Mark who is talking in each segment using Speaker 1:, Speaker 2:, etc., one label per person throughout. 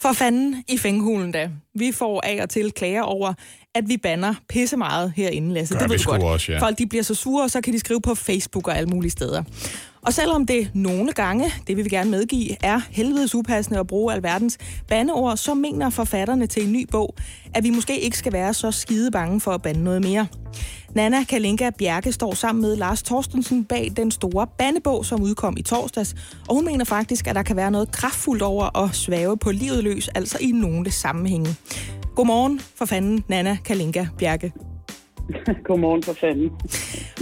Speaker 1: For fanden i fænghulen da. Vi får af og til klager over, at vi banner pisse meget herinde, Lasse.
Speaker 2: Gør
Speaker 1: det ved
Speaker 2: vi
Speaker 1: du godt.
Speaker 2: også, ja.
Speaker 1: Folk de bliver så sure, og så kan de skrive på Facebook og alle mulige steder. Og selvom det nogle gange, det vil vi gerne medgive, er helvedes upassende at bruge alverdens bandeord, så mener forfatterne til en ny bog, at vi måske ikke skal være så skide bange for at bande noget mere. Nana Kalinka Bjerke står sammen med Lars Torstensen bag den store bandebog, som udkom i torsdags, og hun mener faktisk, at der kan være noget kraftfuldt over at svæve på livet løs, altså i nogle sammenhænge. Godmorgen for fanden, Nana Kalinka Bjerke.
Speaker 3: Godmorgen for fanden.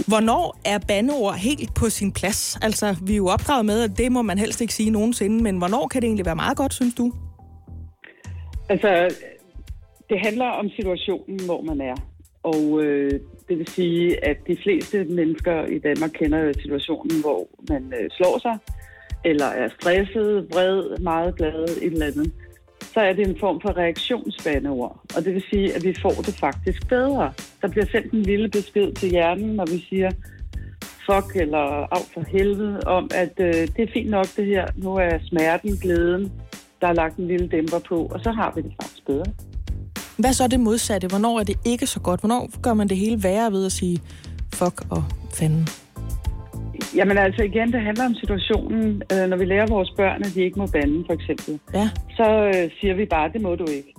Speaker 1: Hvornår er bandeord helt på sin plads? Altså, vi er jo opdraget med, at det må man helst ikke sige nogensinde, men hvornår kan det egentlig være meget godt, synes du?
Speaker 3: Altså, det handler om situationen, hvor man er. Og øh, det vil sige, at de fleste mennesker i Danmark kender situationen, hvor man øh, slår sig, eller er stresset, vred, meget glad, et eller andet. Så er det en form for reaktionsbaneord. Og det vil sige, at vi får det faktisk bedre. Der bliver sendt en lille besked til hjernen, når vi siger fuck eller af for helvede, om at øh, det er fint nok det her. Nu er smerten, glæden, der er lagt en lille dæmper på, og så har vi det faktisk bedre.
Speaker 1: Hvad så er det modsatte? Hvornår er det ikke så godt? Hvornår gør man det hele værre ved at sige fuck og fanden?
Speaker 3: Jamen altså igen, det handler om situationen. Øh, når vi lærer vores børn, at de ikke må bande, for eksempel,
Speaker 1: Ja.
Speaker 3: så øh, siger vi bare, det må du ikke.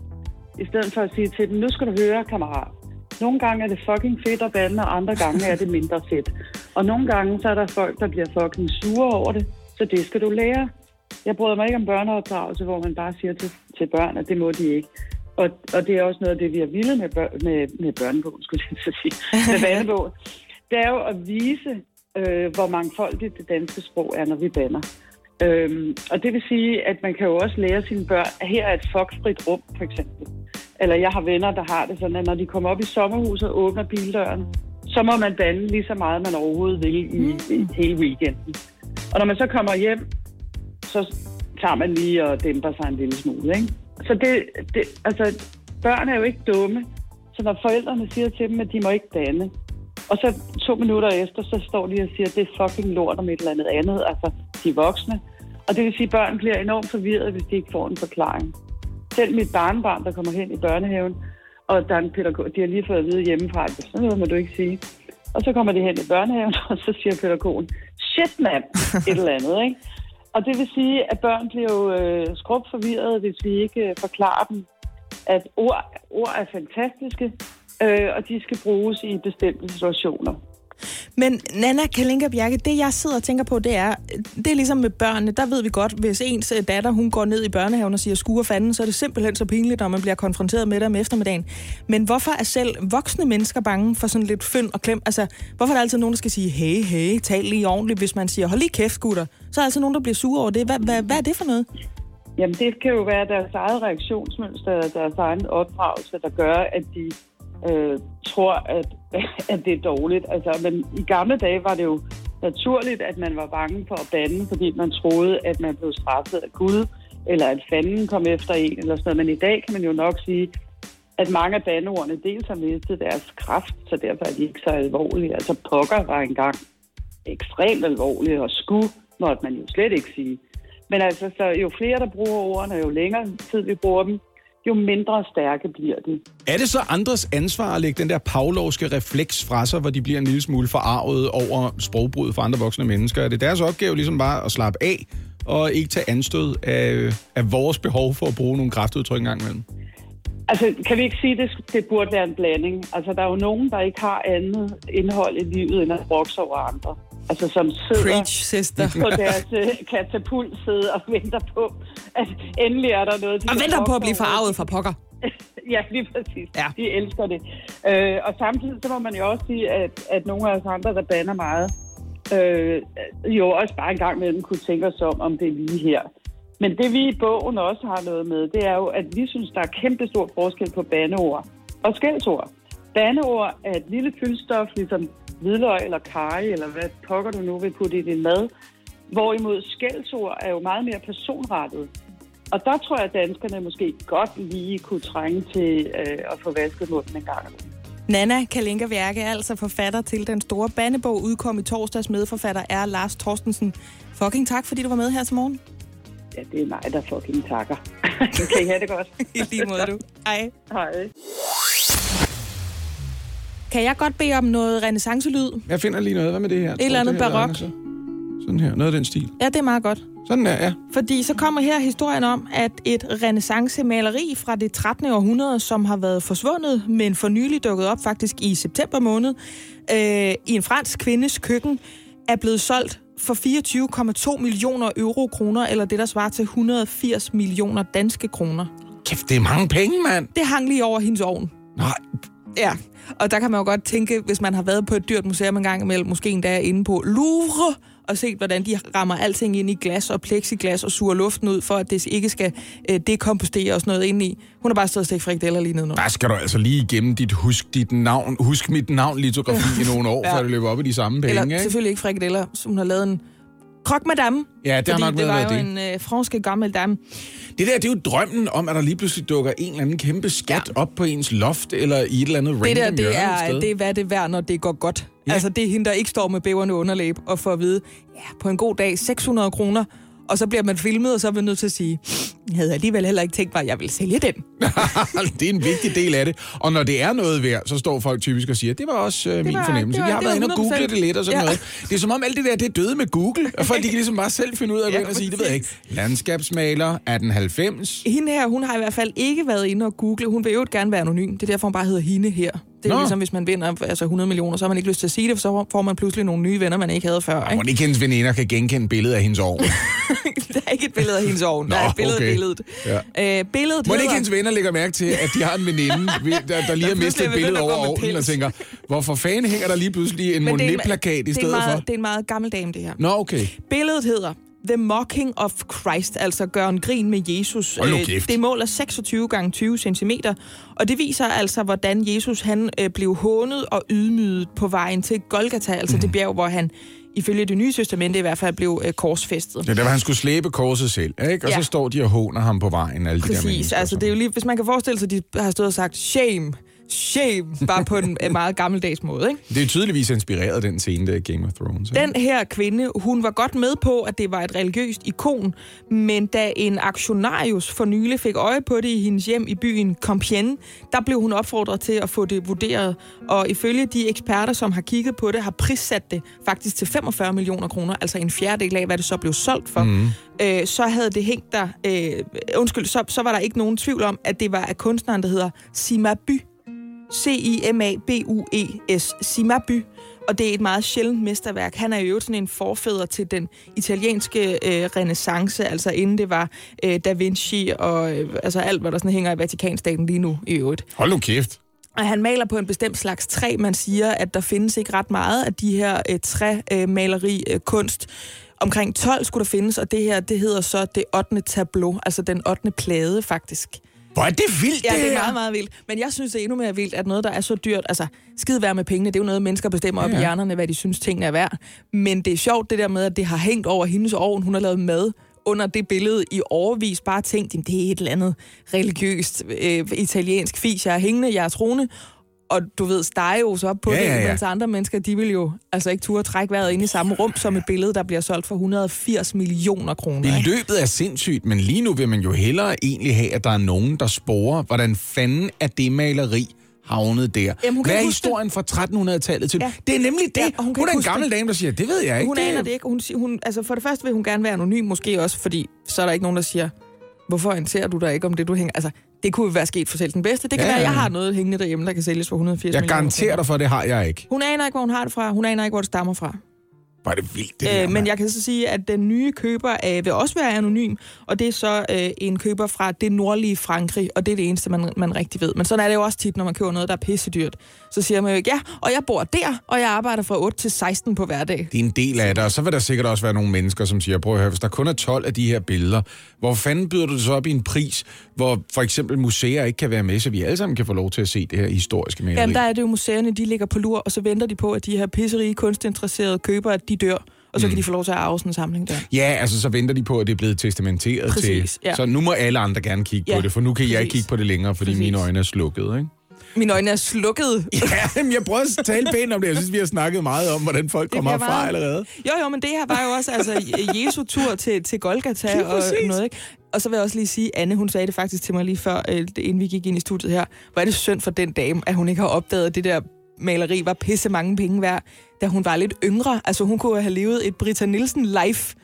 Speaker 3: I stedet for at sige til dem, nu skal du høre, kammerat. Nogle gange er det fucking fedt at bande, og andre gange er det mindre fedt. Og nogle gange, så er der folk, der bliver fucking sure over det, så det skal du lære. Jeg bryder mig ikke om børneopdragelse, hvor man bare siger til, til børn, at det må de ikke. Og, og det er også noget af det, vi har ville med, bør, med, med børnebogen, skulle jeg så sige, med bandebogen. Det er jo at vise, øh, hvor mangfoldigt det danske sprog er, når vi banner. Øhm, og det vil sige, at man kan jo også lære sine børn, at her er et fuckfrit rum, for eksempel. Eller jeg har venner, der har det sådan, at når de kommer op i sommerhuset og åbner bildøren, så må man bande lige så meget, man overhovedet vil i, i hele weekenden. Og når man så kommer hjem, så tager man lige og dæmper sig en lille smule. Ikke? Så det, det, altså, børn er jo ikke dumme. Så når forældrene siger til dem, at de må ikke danne, og så to minutter efter, så står de og siger, at det er fucking lort om et eller andet andet, altså de voksne. Og det vil sige, at børn bliver enormt forvirret, hvis de ikke får en forklaring. Selv mit barnbarn, der kommer hen i børnehaven, og der er en pædagog, de har lige fået at vide hjemmefra, at sådan noget må du ikke sige. Og så kommer de hen i børnehaven, og så siger pædagogen, shit mand, et eller andet, ikke? Og det vil sige, at børn bliver jo øh, skrubforvirret, hvis vi ikke øh, forklarer dem, at ord, ord er fantastiske, øh, og de skal bruges i bestemte situationer.
Speaker 1: Men Nana Kalinka Bjerke, det jeg sidder og tænker på, det er, det er ligesom med børnene. Der ved vi godt, hvis ens øh, datter hun går ned i børnehaven og siger skue fanden, så er det simpelthen så pinligt, når man bliver konfronteret med det om eftermiddagen. Men hvorfor er selv voksne mennesker bange for sådan lidt fynd og klem? Altså, hvorfor er der altid nogen, der skal sige, hey, hey, tal lige ordentligt, hvis man siger, hold lige kæft, gutter. Så er der altså nogen, der bliver sure over det. Hvad, hvad, hvad er det for noget?
Speaker 3: Jamen, det kan jo være deres eget reaktionsmønster, deres egen opdragelse, der gør, at de øh, tror, at, at det er dårligt. Altså, men i gamle dage var det jo naturligt, at man var bange for at bande, fordi man troede, at man blev straffet af Gud, eller at fanden kom efter en, eller sådan noget. Men i dag kan man jo nok sige, at mange af bandeordene dels har mistet deres kraft, så derfor er de ikke så alvorlige. Altså pokker var engang ekstremt alvorlige, og skulle måtte man jo slet ikke sige. Men altså, så jo flere, der bruger ordene, jo længere tid vi bruger dem, jo mindre stærke bliver de.
Speaker 2: Er det så andres ansvar at lægge den der pavlovske refleks fra sig, hvor de bliver en lille smule forarvet over sprogbruget for andre voksne mennesker? Er det deres opgave ligesom bare at slappe af og ikke tage anstød af, af vores behov for at bruge nogle kraftudtryk engang imellem?
Speaker 3: Altså, kan vi ikke sige, at det, det burde være en blanding? Altså, der er jo nogen, der ikke har andet indhold i livet, end at brokse over andre. Altså, som sidder
Speaker 1: Preach, sister.
Speaker 3: på deres øh, katapult sidder og venter på, at endelig er der noget... de
Speaker 1: Og venter på at blive forarvet fra pokker.
Speaker 3: ja, lige præcis.
Speaker 1: Ja.
Speaker 3: De elsker det. Øh, og samtidig så må man jo også sige, at, at nogle af os andre, der banner meget, øh, jo også bare en gang imellem kunne tænke os om, om det er lige her. Men det vi i bogen også har noget med, det er jo, at vi synes, der er kæmpe stor forskel på bandeord Og skældsord. Bandeord er et lille fyldstof, ligesom hvidløg eller karry, eller hvad pokker du nu vil putte i din mad. Hvorimod skældsord er jo meget mere personrettet. Og der tror jeg, at danskerne måske godt lige kunne trænge til øh, at få vasket munden en gang.
Speaker 1: Nana Kalinka Værke er altså forfatter til den store bandebog, udkom i torsdags. Medforfatter er Lars Torstensen. Fucking tak, fordi du var med her til morgen.
Speaker 3: Ja, det er mig, der fucking takker. kan I have det godt?
Speaker 1: I lige måde, du. Hej.
Speaker 3: Hej.
Speaker 1: Kan jeg godt bede om noget renaissancelyd?
Speaker 2: Jeg finder lige noget. Hvad med det her? Et
Speaker 1: eller andet barok.
Speaker 2: Sådan her. Noget af den stil.
Speaker 1: Ja, det er meget godt.
Speaker 2: Sådan der, ja.
Speaker 1: Fordi så kommer her historien om, at et renaissance-maleri fra det 13. århundrede, som har været forsvundet, men for nylig dukket op faktisk i september måned, øh, i en fransk kvindes køkken, er blevet solgt for 24,2 millioner euro kroner, eller det, der svarer til 180 millioner danske kroner.
Speaker 2: Kæft, det er mange penge, mand.
Speaker 1: Det hang lige over hendes ovn.
Speaker 2: Nej,
Speaker 1: Ja, og der kan man jo godt tænke, hvis man har været på et dyrt museum en gang imellem, måske endda inde på Louvre, og set, hvordan de rammer alting ind i glas og plexiglas og suger luften ud, for at det ikke skal øh, dekompostere og sådan noget ind i. Hun har bare stået og stegt frikadeller lige nede nu.
Speaker 2: der skal du altså lige igennem dit husk, dit navn, husk mit navn litografi i nogle år,
Speaker 1: Ja.
Speaker 2: før det løber op i de samme penge,
Speaker 1: Eller
Speaker 2: ikke?
Speaker 1: selvfølgelig ikke frikadeller, hun har lavet en Croque Madame.
Speaker 2: Ja, det har nok
Speaker 1: det var jo
Speaker 2: det.
Speaker 1: en øh, franske gammel dame.
Speaker 2: Det der, det er jo drømmen om, at der lige pludselig dukker en eller anden kæmpe skat ja. op på ens loft, eller i et eller andet random
Speaker 1: Det der, det er,
Speaker 2: sted.
Speaker 1: det er, hvad det er værd, når det går godt.
Speaker 2: Ja.
Speaker 1: Altså, det er hende, der ikke står med bæverne underlæb og får at vide, ja, på en god dag, 600 kroner, og så bliver man filmet, og så er man nødt til at sige, jeg havde alligevel heller ikke tænkt mig, at jeg vil sælge den.
Speaker 2: det er en vigtig del af det. Og når det er noget værd, så står folk typisk og siger, det var også øh, min
Speaker 1: var-
Speaker 2: fornemmelse.
Speaker 1: det var-
Speaker 2: Vi har
Speaker 1: det
Speaker 2: været inde og googlet
Speaker 1: 100%.
Speaker 2: det lidt og sådan
Speaker 1: Ja.
Speaker 2: noget. Det er som om alt det der, det er døde med Google. Og folk de kan ligesom bare selv finde ud af at gå
Speaker 1: Ja,
Speaker 2: ind og sige, det ved jeg ikke. Landskabsmaler 1890.
Speaker 1: Hende her, hun har i hvert fald ikke været inde og google. Hun vil jo gerne være anonym. Det er derfor, hun bare hedder hende her. Det er
Speaker 2: Nå.
Speaker 1: ligesom, hvis man vinder altså 100 millioner, så har man ikke lyst til at sige det, for så får man pludselig nogle nye venner, man ikke havde før. Ikke?
Speaker 2: ikke hendes veninder kan genkende billedet af hendes ovn.
Speaker 1: der er ikke et billede af hendes ovn. Der
Speaker 2: Nå,
Speaker 1: er et billede
Speaker 2: okay.
Speaker 1: af billedet.
Speaker 2: Ja.
Speaker 1: Øh, billedet
Speaker 2: Må det ikke
Speaker 1: hedder-
Speaker 2: hendes venner lægger mærke til, at de har en veninde, der, der lige har
Speaker 1: Der
Speaker 2: mistet et billede over ovnen og tænker, hvorfor fanden hænger der lige pludselig en Monet-plakat i stedet
Speaker 1: meget,
Speaker 2: for?
Speaker 1: Det er en meget gammel dame, det her.
Speaker 2: Nå, okay.
Speaker 1: Billedet hedder The Mocking of Christ, altså gør en grin med Jesus. Øh. Det måler 26 gange 20 cm, og det viser altså, hvordan Jesus han øh, blev hånet og ydmyget på vejen til Golgata, altså
Speaker 2: Mhm.
Speaker 1: det bjerg, hvor han ifølge det nye testamente i hvert fald blev øh, korsfæstet.
Speaker 2: Ja, der var han skulle slæbe korset selv, ikke? Og
Speaker 1: Ja.
Speaker 2: så står de og håner ham på vejen, alle de der
Speaker 1: Præcis,
Speaker 2: mennesker.
Speaker 1: altså det er jo lige, hvis man kan forestille sig, at de har stået og sagt shame, shame, bare på en meget gammeldags måde, ikke?
Speaker 2: Det er tydeligvis inspireret den scene, der er Game of Thrones. ikke?
Speaker 1: Den her kvinde, hun var godt med på, at det var et religiøst ikon, men da en aktionarius for nylig fik øje på det i hendes hjem i byen Compiègne, der blev hun opfordret til at få det vurderet. Og ifølge de eksperter, som har kigget på det, har prissat det faktisk til 45 millioner kroner, altså en fjerdedel af, hvad det så blev solgt for. Mm. Øh, så havde det hængt der, øh, undskyld, så, så var der ikke nogen tvivl om, at det var af kunstneren, der hedder Simaby. C-I-M-A-B-U-E-S. Simaby. Og det er et meget sjældent mesterværk. Han er jo sådan en forfædre til den italienske øh, renaissance, altså inden det var øh, Da Vinci og øh, altså alt, hvad der sådan hænger i Vatikanstaten lige nu i øvrigt.
Speaker 2: Hold nu kæft.
Speaker 1: Og han maler på en bestemt slags træ. Man siger, at der findes ikke ret meget af de her øh, træmaleri øh, kunst. Omkring 12 skulle der findes, og det her, det hedder så det 8. tableau, altså den 8. plade faktisk.
Speaker 2: Hvor er det vildt,
Speaker 1: Ja,
Speaker 2: det
Speaker 1: det er meget, meget vildt. Men jeg synes, det er endnu mere vildt, at noget, der er så dyrt... Altså, skide være med pengene, det er jo noget, mennesker bestemmer ja, op
Speaker 2: Ja,
Speaker 1: i
Speaker 2: ja.
Speaker 1: hjernerne, hvad de synes, tingene er værd. Men det er sjovt, det der med, at det har hængt over hendes ovn. Hun har lavet mad under det billede i overvis. Bare tænkt, det er et eller andet religiøst øh, italiensk fis, jeg er hængende, jeg er troende. Og du ved, steger jo så op på
Speaker 2: Ja,
Speaker 1: det,
Speaker 2: ja, ja.
Speaker 1: mens andre mennesker, de vil jo altså ikke turde trække vejret ind i samme rum som et billede, der bliver solgt for 180 millioner kroner.
Speaker 2: Det løbet er sindssygt, men lige nu vil man jo hellere egentlig have, at der er nogen, der sporer, hvordan fanden er det maleri havnet der.
Speaker 1: Jamen,
Speaker 2: Hvad er historien fra 1300-tallet til?
Speaker 1: Ja.
Speaker 2: Det er nemlig det.
Speaker 1: Ja, hun
Speaker 2: hun er en gammel
Speaker 1: det.
Speaker 2: dame, der siger, det ved jeg ikke.
Speaker 1: Hun aner det ikke. Hun, siger- hun, altså for det første vil hun gerne være anonym, måske også, fordi så er der ikke nogen, der siger, hvorfor orienterer du dig ikke om det, du hænger? Altså, det kunne være sket for selv den bedste. Det kan
Speaker 2: Ja,
Speaker 1: være, at jeg har noget hængende derhjemme, der kan sælges for 180
Speaker 2: Jeg
Speaker 1: millioner
Speaker 2: garanterer
Speaker 1: kroner.
Speaker 2: dig for, det har jeg ikke.
Speaker 1: Hun aner ikke, hvor hun har det fra. Hun aner ikke, hvor det stammer fra.
Speaker 2: Er det vildt, det her,
Speaker 1: Øh, men jeg kan så sige, at den nye køber øh, vil også være anonym, og det er så øh, en køber fra det nordlige Frankrig, og det er det eneste, man, man rigtig ved. Men sådan er det jo også tit, når man køber noget, der er pissedyrt. Så siger man jo, ja, og jeg bor der, og jeg arbejder fra 8 til 16 på hverdag.
Speaker 2: Det er en del af det, og så vil der sikkert også være nogle mennesker, som siger, prøv at høre, hvis der kun er 12 af de her billeder, hvor fanden byder du det så op i en pris, hvor for eksempel museer ikke kan være med, så vi alle sammen kan få lov til at se det her historiske maleri?
Speaker 1: Jamen, der er det jo museerne, de ligger på lur, og så venter de på, at de her pisserige, kunstinteresserede købere, at de dør, og så mm. kan de få lov til at arve sådan en samling der.
Speaker 2: Ja, altså så venter de på, at det er blevet testamenteret
Speaker 1: Præcis,
Speaker 2: til.
Speaker 1: ja.
Speaker 2: Så nu må alle andre gerne kigge
Speaker 1: Ja,
Speaker 2: på det, for nu kan jeg ikke
Speaker 1: præcis.
Speaker 2: kigge på det længere, fordi
Speaker 1: Præcis.
Speaker 2: mine øjne er slukket, ikke?
Speaker 1: Mine øjne er slukket.
Speaker 2: Ja, men jeg prøver at tale pænt om det. Jeg synes, vi har snakket meget om, hvordan folk kommer herfra
Speaker 1: meget-
Speaker 2: allerede.
Speaker 1: Jo, jo, men det her var jo også altså, Jesu tur til, til Golgata og
Speaker 2: præcis.
Speaker 1: noget, ikke? Og så vil jeg også lige sige, Anne, hun sagde det faktisk til mig lige før, øh, inden vi gik ind i studiet her. Hvor er det synd for den dame, at hun ikke har opdaget, det der maleri var pisse mange penge værd, da hun var lidt yngre. Altså, hun kunne have levet et Britta Nielsen life.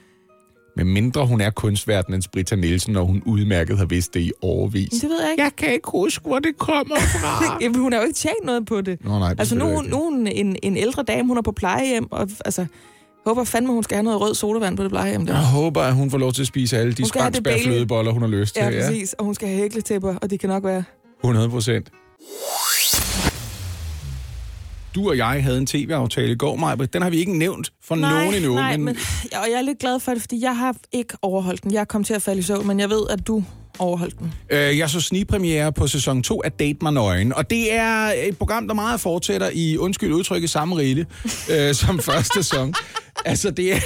Speaker 2: Men mindre hun er kunstverdenens Britta Nielsen, og hun udmærket har vidst det i overvis.
Speaker 1: Det ved jeg ikke.
Speaker 2: Jeg kan ikke huske, hvor det kommer fra.
Speaker 1: Jamen, hun har jo ikke tjent noget på det.
Speaker 2: Nå, nej, det
Speaker 1: altså, nu,
Speaker 2: selvfølgelig
Speaker 1: nu er hun en, en ældre dame, hun er på plejehjem, og altså, håber fandme, hun skal have noget rød sodavand på det plejehjem der.
Speaker 2: Jeg håber, at hun får lov til at spise alle de spangsbærflødeboller, hun har lyst til.
Speaker 1: Ja, præcis. Og hun skal have hækletæpper, og det kan nok være...
Speaker 2: 100 procent. Du og jeg havde en tv-aftale i går, Maja. Den har vi ikke nævnt for nogen endnu.
Speaker 1: nej, men... Ja, og jeg er lidt glad for det, fordi jeg har ikke overholdt den. Jeg kom til at falde i søvn, men jeg ved, at du overholdt den.
Speaker 2: Øh, jeg så snigpremiere på sæson 2 af Date mig nøgen, og det er et program, der meget fortsætter i, undskyld udtrykket, samme rille øh, som første sæson. Altså, det er,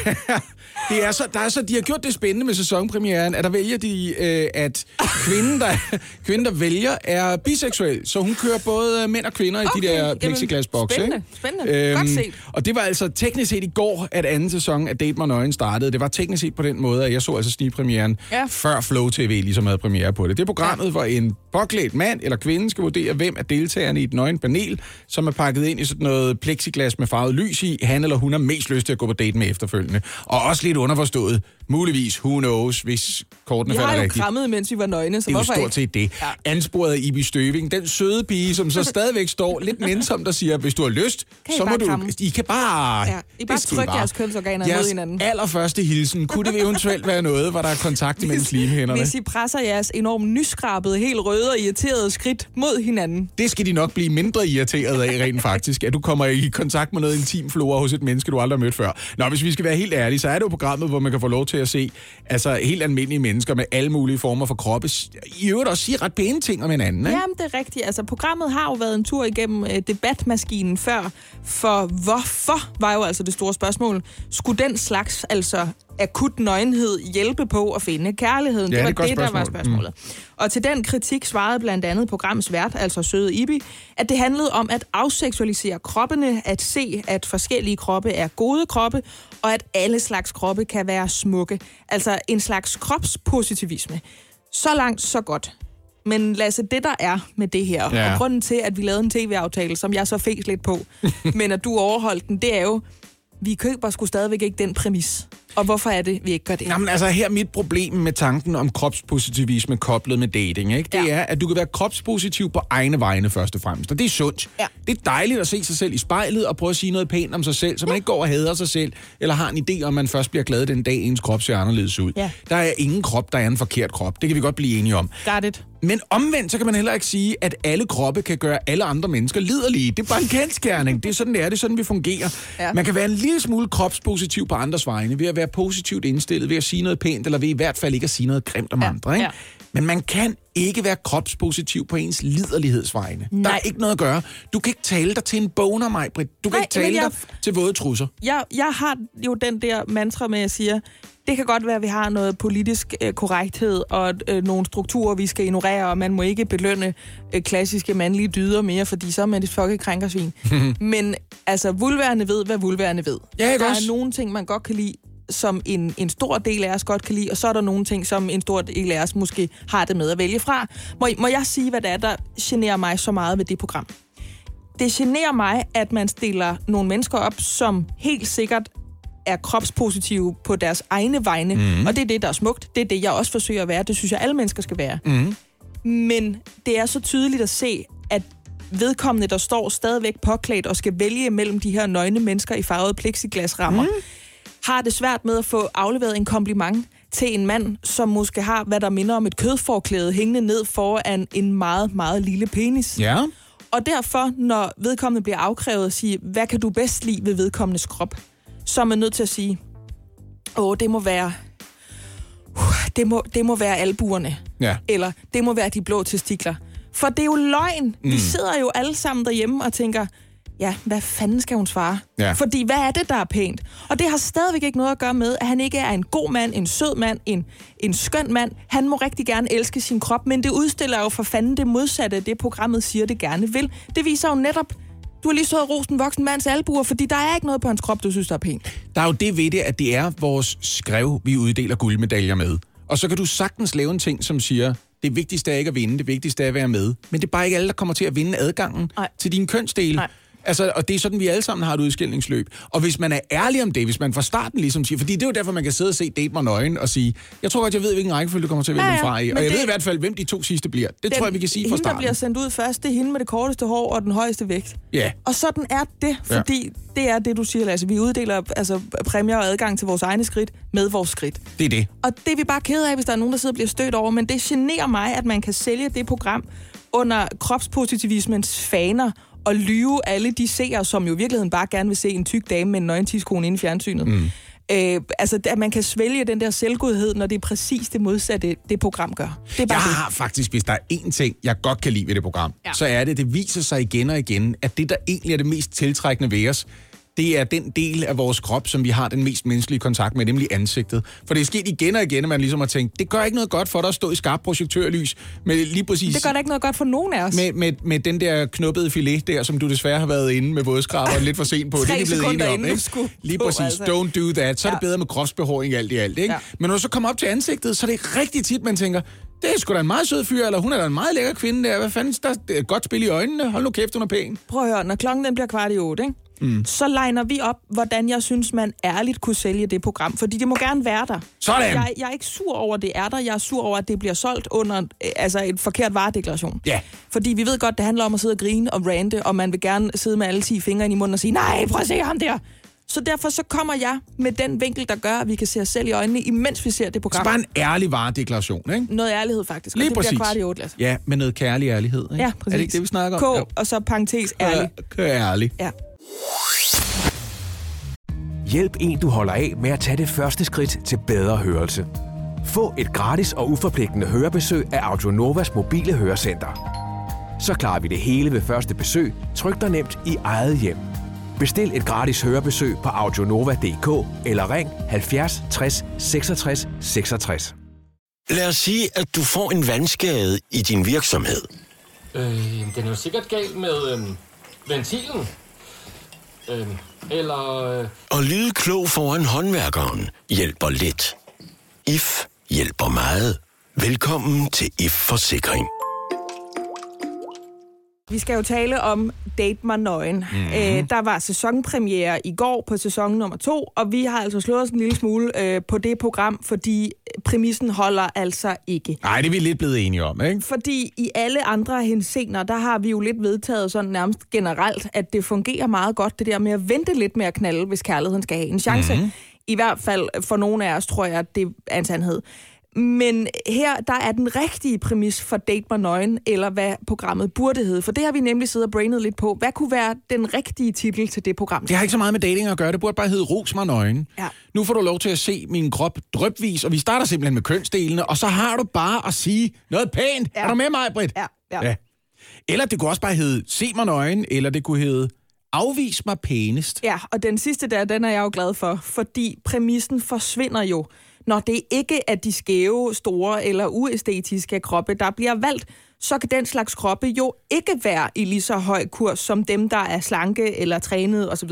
Speaker 2: det er så, der er så, de har gjort det spændende med sæsonpremieren, at der vælger de, øh, at kvinden der, kvinden, der vælger, er biseksuel. Så hun kører både mænd og kvinder i
Speaker 1: Okay,
Speaker 2: de der plexiglasbokse.
Speaker 1: spændende, spændende. Godt set.
Speaker 2: Og det var altså teknisk set i går, at anden sæson af Date mig nøgen startede. Det var teknisk set på den måde, at jeg så altså snigpremieren,
Speaker 1: Ja.
Speaker 2: før Flow TV ligesom havde premiere på det. Det er programmet, ja. hvor en påklædt mand eller kvinde skal vurdere, hvem af deltagerne i et nøgen panel, som er pakket ind i sådan noget plexiglas med farvet lys i, han eller hun har mest lyst til at gå på date med efterfølgende. Og også lidt underforstået, muligvis, who knows, hvis kortene
Speaker 1: Vi har
Speaker 2: falder
Speaker 1: jo
Speaker 2: rigtigt.
Speaker 1: krammet, mens vi var nøgne, så
Speaker 2: Det er jo
Speaker 1: hvorfor
Speaker 2: stort set det.
Speaker 1: Ja.
Speaker 2: Ansporet af Ibi Støving, den søde pige, som så stadigvæk står lidt nænsomt og siger, hvis du har lyst,
Speaker 1: Kan I
Speaker 2: så må du...
Speaker 1: kramme?
Speaker 2: I kan bare...
Speaker 1: Ja, I bare
Speaker 2: det
Speaker 1: trykke jeres kønsorganer mod hinanden.
Speaker 2: allerførste hilsen, kunne det eventuelt være noget, hvor der er kontakt imellem slimhænderne?
Speaker 1: Hvis I presser jeres enormt nyskrabede, helt røde og irriterede skridt mod hinanden.
Speaker 2: Det skal de nok blive mindre irriteret af rent faktisk, at du kommer i kontakt med noget intim flora hos et menneske, du aldrig har mødt før. Nå, hvis vi skal være helt ærlige, så er det jo programmet, hvor man kan få lov til at se altså, helt almindelige mennesker med alle mulige former for kroppe. I øvrigt også sige ret pæne ting om hinanden, ikke?
Speaker 1: Jamen, det er rigtigt. Altså, programmet har jo været en tur igennem øh, debatmaskinen før, for hvorfor var jo altså det store spørgsmål. Skulle den slags, altså akut nøgenhed, hjælpe på at finde kærligheden?
Speaker 2: Ja,
Speaker 1: det var
Speaker 2: det et
Speaker 1: det,
Speaker 2: godt
Speaker 1: der var
Speaker 2: spørgsmål.
Speaker 1: spørgsmålet. Mm. Og til den kritik svarede blandt andet programmets vært, altså Søde Ibi, at det handlede om at afseksualisere kroppene, at se, at forskellige kroppe er gode kroppe, og at alle slags kroppe kan være smukke. Altså en slags kropspositivisme. Så langt, så godt. Men Lasse, det der er med det her,
Speaker 2: Ja.
Speaker 1: og grunden til, at vi lavede en tv-aftale, som jeg så fes lidt på, men at du overholdt den, det er jo, vi køber sgu stadigvæk ikke den præmis. Og hvorfor er det, vi ikke gør det?
Speaker 2: Jamen altså, her er mit problem med tanken om kropspositivisme koblet med dating, ikke? Det
Speaker 1: Ja.
Speaker 2: er, at du kan være kropspositiv på egne vegne først og fremmest, og det er sundt.
Speaker 1: Ja.
Speaker 2: Det er dejligt at se sig selv i spejlet og prøve at sige noget pænt om sig selv, så man ikke går og hader sig selv, eller har en idé om, at man først bliver glad den dag, ens krop ser anderledes ud.
Speaker 1: Ja.
Speaker 2: Der er ingen krop, der er en forkert krop. Det kan vi godt blive enige om.
Speaker 1: Got it.
Speaker 2: Men omvendt, så kan man heller ikke sige, at alle kroppe kan gøre alle andre mennesker liderlige. Det er bare en kendskærning. Det er sådan, det er. Det er sådan, vi fungerer.
Speaker 1: Ja.
Speaker 2: Man kan være en lille smule kropspositiv på andres vegne, ved at være positivt indstillet, ved at sige noget pænt, eller ved i hvert fald ikke at sige noget grimt om
Speaker 1: Ja,
Speaker 2: andre. Ikke?
Speaker 1: ja.
Speaker 2: Men man kan ikke være kropspositiv på ens liderlighedsvegne. Der er
Speaker 1: Nej.
Speaker 2: ikke noget at gøre. Du kan ikke tale dig til en boner, mig, Britt. Du kan
Speaker 1: Nej,
Speaker 2: ikke tale
Speaker 1: jeg-
Speaker 2: dig til våde trusser.
Speaker 1: Jeg, jeg har jo den der mantra med, at jeg siger, det kan godt være, at vi har noget politisk øh, korrekthed og øh, nogle strukturer, vi skal ignorere, og man må ikke belønne øh, klassiske mandlige dyder mere, fordi så er man et fucking krænkersvin. Men altså, vulværende ved, hvad vulværende ved.
Speaker 2: Ja, ikke
Speaker 1: der
Speaker 2: også?
Speaker 1: er nogle ting, man godt kan lide, som en, en stor del af os godt kan lide, og så er der nogle ting, som en stor del af os måske har det med at vælge fra. Må, må jeg sige, hvad det er, der generer mig så meget ved det program? Det generer mig, at man stiller nogle mennesker op, som helt sikkert er kropspositive på deres egne vegne. Mm. Og det er det, der er smukt. Det er det, jeg også forsøger at være. Det synes jeg, alle mennesker skal være. Mm. Men det er så tydeligt at se, at vedkommende, der står stadigvæk påklædt og skal vælge mellem de her nøgne mennesker i farvede plexiglasrammer, mm. Har det svært med at få afleveret en kompliment til en mand, som måske har, hvad der minder om et kødforklæde hængende ned foran en meget, meget lille penis.
Speaker 2: Ja.
Speaker 1: Og derfor, når vedkommende bliver afkrævet at sige, hvad kan du bedst lide ved vedkommendes krop, så er man nødt til at sige, åh, det må være, uh, det må, det må være albuerne,
Speaker 2: Ja.
Speaker 1: eller det må være de blå testikler. For det er jo løgn. Mm. Vi sidder jo alle sammen derhjemme og tænker, ja, hvad fanden skal hun svare?
Speaker 2: Ja.
Speaker 1: Fordi hvad er det, der er pænt? Og det har stadigvæk ikke noget at gøre med, at han ikke er en god mand, en sød mand, en, en skøn mand. Han må rigtig gerne elske sin krop, men det udstiller jo for fanden det modsatte af det, programmet siger, det gerne vil. Det viser jo netop, du har lige så rost en voksen mands albuer, fordi der er ikke noget på hans krop, du synes, der er pænt.
Speaker 2: Der er jo det ved det, at det er vores skrev, vi uddeler guldmedaljer med. Og så kan du sagtens lave en ting, som siger, det vigtigste er ikke at vinde, det vigtigste er at være med. Men det er bare ikke alle, der kommer til at vinde adgangen
Speaker 1: Nej.
Speaker 2: til din kønsdel.
Speaker 1: Nej.
Speaker 2: Altså, og det er sådan, vi alle sammen har et udskillingsløb. Og hvis man er ærlig om det, hvis man fra starten ligesom siger, fordi det er jo derfor, man kan sidde og se Date mig nøgen og sige, jeg tror godt, jeg ved, hvilken rækkefølge du kommer til at vælge
Speaker 1: Ja,
Speaker 2: ja, fra i. Og jeg
Speaker 1: det-
Speaker 2: ved i hvert fald, hvem de to sidste bliver. Det tror jeg, vi kan sige fra
Speaker 1: hende, der
Speaker 2: starten.
Speaker 1: bliver sendt ud først, det er hende med det korteste hår og den højeste vægt.
Speaker 2: Ja.
Speaker 1: Og sådan er det, fordi ja. det er det, du siger, Lasse. Vi uddeler altså, præmier og adgang til vores egne skridt med vores skridt.
Speaker 2: Det er det.
Speaker 1: Og det er vi bare kede af, hvis der er nogen, der sidder og bliver stødt over. Men det generer mig, at man kan sælge det program under kropspositivismens faner og lyve alle de seere, som jo i virkeligheden bare gerne vil se en tyk dame med en nøgentiskone inde i fjernsynet. Mm. Øh, altså, at man kan svælge den der selvgodhed, når det er præcis det modsatte, det program gør. Det er bare
Speaker 2: Jeg
Speaker 1: det.
Speaker 2: har faktisk, hvis der er én ting, jeg godt kan lide ved det program,
Speaker 1: ja.
Speaker 2: så er det, det viser sig igen og igen, at det, der egentlig er det mest tiltrækkende ved os, det er den del af vores krop, som vi har den mest menneskelige kontakt med, nemlig ansigtet. For det er sket igen og igen, at man ligesom har tænkt, det gør ikke noget godt for dig at stå i skarp projektørlys med lige præcis...
Speaker 1: Det gør da ikke noget godt for nogen af os.
Speaker 2: med, med, med den der knuppede filet der, som du desværre har været inde med vådskraberen lidt for sent på. Det er blevet enige om, ikke? Lige præcis.
Speaker 1: altså.
Speaker 2: Don't do that. Så er det bedre med kropsbehåring alt i alt, ikke?
Speaker 1: Ja.
Speaker 2: Men når du så kommer op til ansigtet, så er det rigtig tit, man tænker, det er sgu da en meget sød fyr, eller hun er da en meget lækker kvinde der. Hvad fanden, der er godt spil i øjnene. Hold nu kæft, hun er pæn.
Speaker 1: Prøv at høre, når klokken den bliver kvart i otte, ikke? Mm. så legner vi op, hvordan jeg synes, man ærligt kunne sælge det program. Fordi det må gerne være der.
Speaker 2: Sådan.
Speaker 1: Jeg, jeg er ikke sur over, at det er der. Jeg er sur over, at det bliver solgt under øh, altså en forkert varedeklaration.
Speaker 2: Ja.
Speaker 1: Fordi vi ved godt, det handler om at sidde og grine og rante, og man vil gerne sidde med alle 10 fingre i munden og sige, nej, prøv at se ham der. Så derfor så kommer jeg med den vinkel, der gør, at vi kan se os selv i øjnene, imens vi ser det
Speaker 2: Så
Speaker 1: program.
Speaker 2: bare en ærlig varedeklaration, ikke?
Speaker 1: Noget ærlighed faktisk.
Speaker 2: Lige
Speaker 1: og det
Speaker 2: præcis.
Speaker 1: bliver kvart i otte, Lasse.
Speaker 2: Ja, med noget kærlig ærlighed, ikke?
Speaker 1: Ja, præcis.
Speaker 2: Er det ikke det, vi snakker om?
Speaker 1: K, og så parentes ærlig.
Speaker 2: Kør, kør ærlig.
Speaker 1: Ja.
Speaker 4: Hjælp en, du holder af med at tage det første skridt til bedre hørelse. Få et gratis og uforpligtende hørebesøg af Audionovas mobile hørecenter. Så klarer vi det hele ved første besøg, tryk dig nemt i eget hjem. Bestil et gratis hørebesøg på audionova.dk eller ring 70 60 66 66.
Speaker 5: Lad os sige, at du får en vandskade i din virksomhed.
Speaker 6: Øh, den er jo sikkert galt med øh, ventilen. Øh, eller... Øh,
Speaker 5: Og lyde klog foran håndværkeren hjælper lidt. IF hjælper meget. Velkommen til IF Forsikring.
Speaker 1: Vi skal jo tale om Date mig nøgen. Mm-hmm. Æ, der var sæsonpremiere i går på sæson nummer to, og vi har altså slået os en lille smule øh, på det program, fordi præmissen holder altså ikke.
Speaker 2: Nej, det er vi lidt blevet enige om, ikke?
Speaker 1: Fordi i alle andre hensener, der har vi jo lidt vedtaget sådan nærmest generelt, at det fungerer meget godt, det der med at vente lidt med at knalde, hvis kærligheden skal have en chance. Mm-hmm. I hvert fald for nogle af os, tror jeg, det er en sandhed. Men her, der er den rigtige præmis for Date mig nøgen, eller hvad programmet burde hedde. For det har vi nemlig siddet og brainet lidt på. Hvad kunne være den rigtige titel til det program?
Speaker 2: Det har ikke så meget med dating at gøre. Det burde bare hedde Ros mig nøgen.
Speaker 1: Ja.
Speaker 2: Nu får du lov til at se min krop drøbvis, og vi starter simpelthen med kønsdelene, og så har du bare at sige noget pænt.
Speaker 1: Ja.
Speaker 2: Er du med mig, Britt?
Speaker 1: Ja, ja.
Speaker 2: ja. Eller det kunne også bare hedde Se mig nøgen, eller det kunne hedde Afvis mig pænest.
Speaker 1: Ja, og den sidste der, den er jeg jo glad for, fordi præmissen forsvinder jo, når det ikke er de skæve, store eller uæstetiske kroppe, der bliver valgt, så kan den slags kroppe jo ikke være i lige så høj kurs som dem, der er slanke eller trænet osv.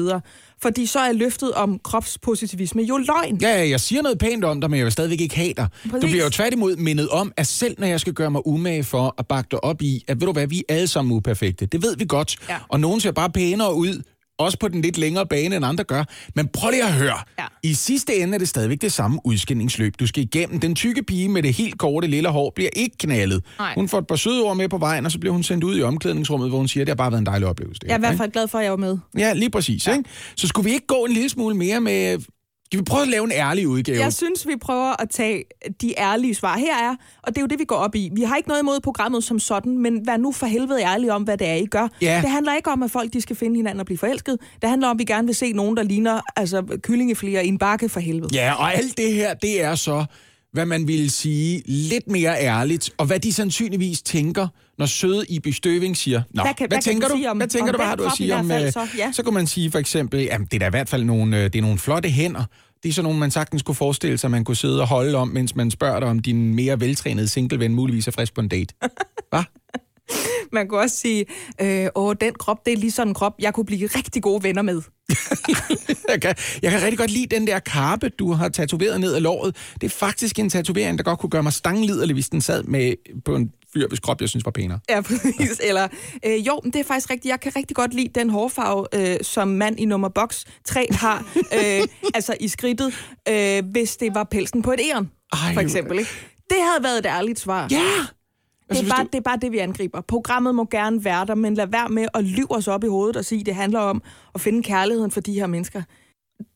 Speaker 1: Fordi så er løftet om kropspositivisme jo løgn.
Speaker 2: Ja, ja, jeg siger noget pænt om dig, men jeg vil stadigvæk ikke have dig.
Speaker 1: Præcis.
Speaker 2: Du bliver jo tværtimod mindet om, at selv når jeg skal gøre mig umage for at bakke dig op i, at ved du hvad, vi er alle sammen uperfekte. Det ved vi godt.
Speaker 1: Ja.
Speaker 2: Og nogen ser bare pænere ud, også på den lidt længere bane, end andre gør. Men prøv lige at høre.
Speaker 1: Ja.
Speaker 2: I sidste ende er det stadigvæk det samme udskillingsløb. Du skal igennem. Den tykke pige med det helt korte lille hår bliver ikke knaldet.
Speaker 1: Nej.
Speaker 2: Hun får et par søde ord med på vejen, og så bliver hun sendt ud i omklædningsrummet, hvor hun siger, at det har bare været en dejlig oplevelse. det
Speaker 1: Jeg er i hvert fald glad for, at jeg var med.
Speaker 2: Ja, lige præcis. Ja. Ikke? Så skulle vi ikke gå en lille smule mere med Skal vi prøve at lave en ærlig udgave?
Speaker 1: Jeg synes, vi prøver at tage de ærlige svar. Her er, og det er jo det, vi går op i. Vi har ikke noget imod programmet som sådan, men vær nu for helvede ærlige om, hvad det er, I gør.
Speaker 2: Ja.
Speaker 1: Det handler ikke om, at folk de skal finde hinanden og blive forelsket. Det handler om, at vi gerne vil se nogen, der ligner altså, kyllingeflier i en bakke for helvede.
Speaker 2: Ja, og alt det her, det er så, hvad man ville sige, lidt mere ærligt, og hvad de sandsynligvis tænker, når søde i bestøving siger, Nå,
Speaker 1: Hvad kan- hvad kan
Speaker 2: tænker
Speaker 1: du om-
Speaker 2: hvad tænker
Speaker 1: om
Speaker 2: du, hvad har du at sige om...
Speaker 1: fald
Speaker 2: øh,
Speaker 1: så? Ja.
Speaker 2: så kunne man sige for eksempel, jamen det er da i hvert fald nogle, øh, det er nogle flotte hænder. Det er sådan nogle, man sagtens kunne forestille sig, man kunne sidde og holde om, mens man spørger dig, om din mere veltrænede singleven muligvis er frisk på en date. Hvad?
Speaker 1: Man kunne også sige, øh, åh, den krop, det er lige sådan en krop, jeg kunne blive rigtig gode venner med.
Speaker 2: jeg, kan, jeg kan rigtig godt lide den der karpe, du har tatoveret ned ad låret. Det er faktisk en tatovering, der godt kunne gøre mig stangliderlig, hvis den sad med på en fyr, hvis krop jeg synes var pænere.
Speaker 1: Ja, præcis. Eller, øh, jo, men det er faktisk rigtigt. Jeg kan rigtig godt lide den hårfarve, øh, som mand i nummer box 3 har, øh, altså i skridtet, øh, hvis det var pelsen på et æren, for eksempel. Ikke? Det havde været et ærligt svar.
Speaker 2: Ja!
Speaker 1: Det
Speaker 2: Altså,
Speaker 1: er,
Speaker 2: hvis
Speaker 1: bare,
Speaker 2: du-
Speaker 1: det er bare det, vi angriber. Programmet må gerne være der, men lad være med at lyve os op i hovedet og sige, at det handler om at finde kærligheden for de her mennesker.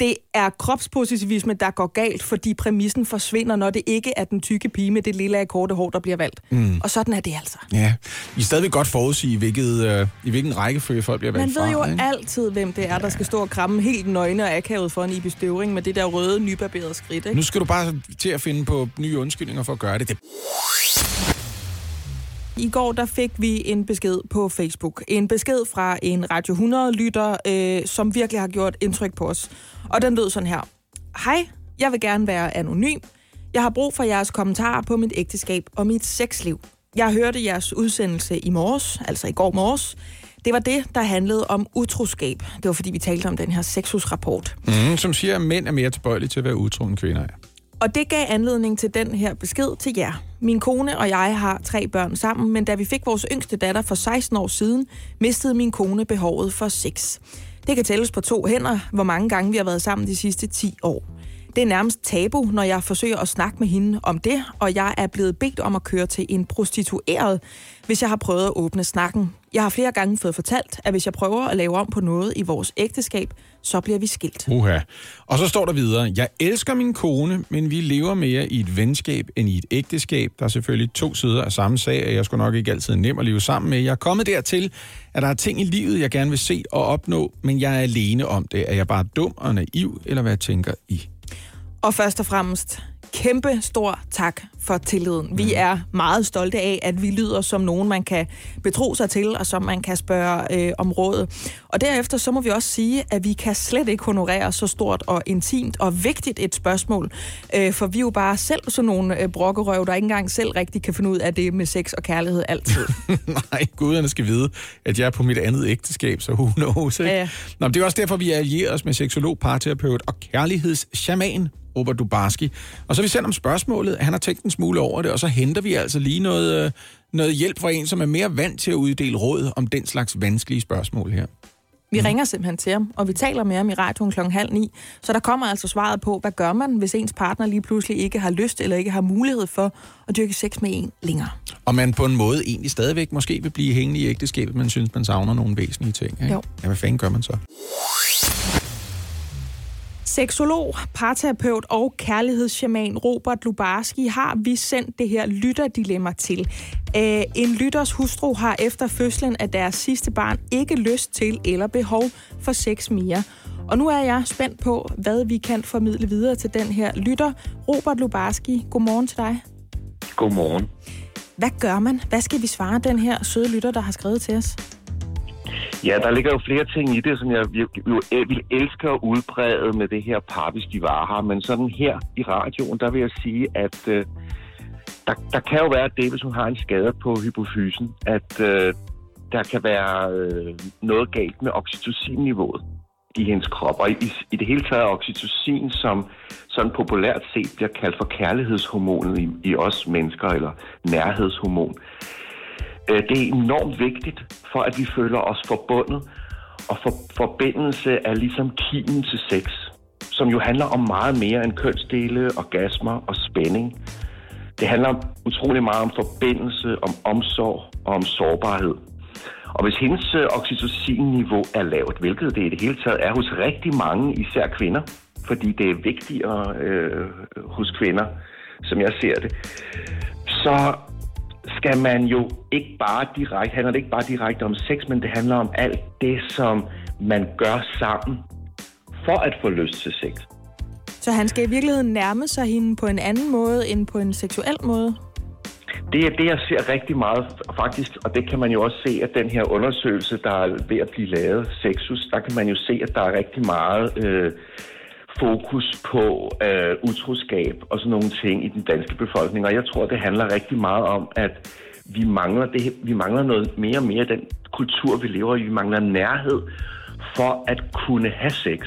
Speaker 1: Det er kropspositivisme, der går galt, fordi præmissen forsvinder, når det ikke er den tykke pige med det lille akkorde hår, der bliver valgt. Mm. Og sådan er det altså.
Speaker 2: Ja, vi er stadigvæk godt forudsige, hvilket, øh, i hvilken rækkefølge folk bliver
Speaker 1: Man
Speaker 2: valgt
Speaker 1: ved
Speaker 2: fra.
Speaker 1: jo
Speaker 2: ikke?
Speaker 1: altid, hvem det er, der skal stå og kramme helt nøgne og akavet for en Ibi Støvring med det der røde, nybarberede skridt. Ikke?
Speaker 2: Nu skal du bare til at finde på nye undskyldninger for at gøre det. det.
Speaker 1: I går der fik vi en besked på Facebook. En besked fra en Radio 100-lytter, øh, som virkelig har gjort indtryk på os. Og den lød sådan her. Hej, jeg vil gerne være anonym. Jeg har brug for jeres kommentarer på mit ægteskab og mit sexliv. Jeg hørte jeres udsendelse i morges, altså i går morges. Det var det, der handlede om utroskab. Det var fordi, vi talte om den her sexusrapport.
Speaker 2: Mm, som siger, at mænd er mere tilbøjelige til at være utro end kvinder er.
Speaker 1: Og det gav anledning til den her besked til jer. Min kone og jeg har tre børn sammen, men da vi fik vores yngste datter for 16 år siden, mistede min kone behovet for sex. Det kan tælles på to hænder, hvor mange gange vi har været sammen de sidste 10 år. Det er nærmest tabu, når jeg forsøger at snakke med hende om det, og jeg er blevet bedt om at køre til en prostitueret, hvis jeg har prøvet at åbne snakken. Jeg har flere gange fået fortalt, at hvis jeg prøver at lave om på noget i vores ægteskab, så bliver vi skilt.
Speaker 2: Uha. Og så står der videre, jeg elsker min kone, men vi lever mere i et venskab end i et ægteskab. Der er selvfølgelig to sider af samme sag, og jeg skulle nok ikke altid nem at leve sammen med. Jeg er kommet dertil, at der er ting i livet, jeg gerne vil se og opnå, men jeg er alene om det. Er jeg bare dum og naiv, eller hvad tænker I?
Speaker 1: Og først og fremmest, kæmpe stor tak for tilliden. Vi er meget stolte af, at vi lyder som nogen, man kan betro sig til, og som man kan spørge øh, om råd. Og derefter så må vi også sige, at vi kan slet ikke honorere så stort og intimt og vigtigt et spørgsmål. Øh, for vi er jo bare selv sådan nogle øh, brokkerøv, der ikke engang selv rigtig kan finde ud af det med sex og kærlighed altid.
Speaker 2: Nej, guderne skal vide, at jeg er på mit andet ægteskab, så who knows, ikke?
Speaker 1: Ja.
Speaker 2: Nå, men det er også derfor, vi er allieret os med seksolog, parterapeut og kærlighedsshaman, Robert Dubarski. Og så har vi sendt om spørgsmålet, han har tænkt en smule over det, og så henter vi altså lige noget, øh, noget hjælp fra en, som er mere vant til at uddele råd om den slags vanskelige spørgsmål her.
Speaker 1: Vi ringer simpelthen til ham, og vi taler med ham i radioen klokken halv ni. Så der kommer altså svaret på, hvad gør man, hvis ens partner lige pludselig ikke har lyst eller ikke har mulighed for at dyrke sex med en længere.
Speaker 2: Og man på en måde egentlig stadigvæk måske vil blive hængende i ægteskabet, men synes, man savner nogle væsentlige ting. Ikke?
Speaker 1: Jo.
Speaker 2: Ja, hvad fanden gør man så?
Speaker 1: Seksolog, parterapeut og kærlighedsshaman Robert Lubarski har vi sendt det her lytterdilemma til. Øh, en lytters hustru har efter fødslen af deres sidste barn ikke lyst til eller behov for sex mere. Og nu er jeg spændt på, hvad vi kan formidle videre til den her lytter. Robert Lubarski, godmorgen til dig.
Speaker 7: Godmorgen.
Speaker 1: Hvad gør man? Hvad skal vi svare den her søde lytter, der har skrevet til os?
Speaker 7: Ja, der ligger jo flere ting i det, som jeg jo, vil elske at udbrede med det her par, hvis de var her. Men sådan her i radioen, der vil jeg sige, at øh, der, der kan jo være det, hvis hun har en skade på hypofysen, at øh, der kan være øh, noget galt med oxytocin-niveauet i hendes krop. Og i, i det hele taget er oxytocin, som sådan populært set bliver kaldt for kærlighedshormonet i, i os mennesker, eller nærhedshormon. Øh, det er enormt vigtigt for, at vi føler os forbundet, og for, forbindelse er ligesom kimen til sex, som jo handler om meget mere end kønsdele, orgasmer og spænding. Det handler utrolig meget om forbindelse, om omsorg og om sårbarhed. Og hvis hendes øh, oxytocin-niveau er lavt, hvilket det i det hele taget er hos rigtig mange, især kvinder, fordi det er vigtigere øh, hos kvinder, som jeg ser det, så skal man jo ikke bare direkte, handler det ikke bare direkte om sex, men det handler om alt det, som man gør sammen for at få lyst til sex.
Speaker 1: Så han skal i virkeligheden nærme sig hende på en anden måde end på en seksuel måde?
Speaker 7: Det er det, jeg ser rigtig meget faktisk, og det kan man jo også se at den her undersøgelse, der er ved at blive lavet, Sexus, der kan man jo se, at der er rigtig meget øh, fokus på øh, utroskab og sådan nogle ting i den danske befolkning. Og jeg tror, det handler rigtig meget om, at vi mangler, det, vi mangler noget mere og mere af den kultur, vi lever i. Vi mangler nærhed for at kunne have sex.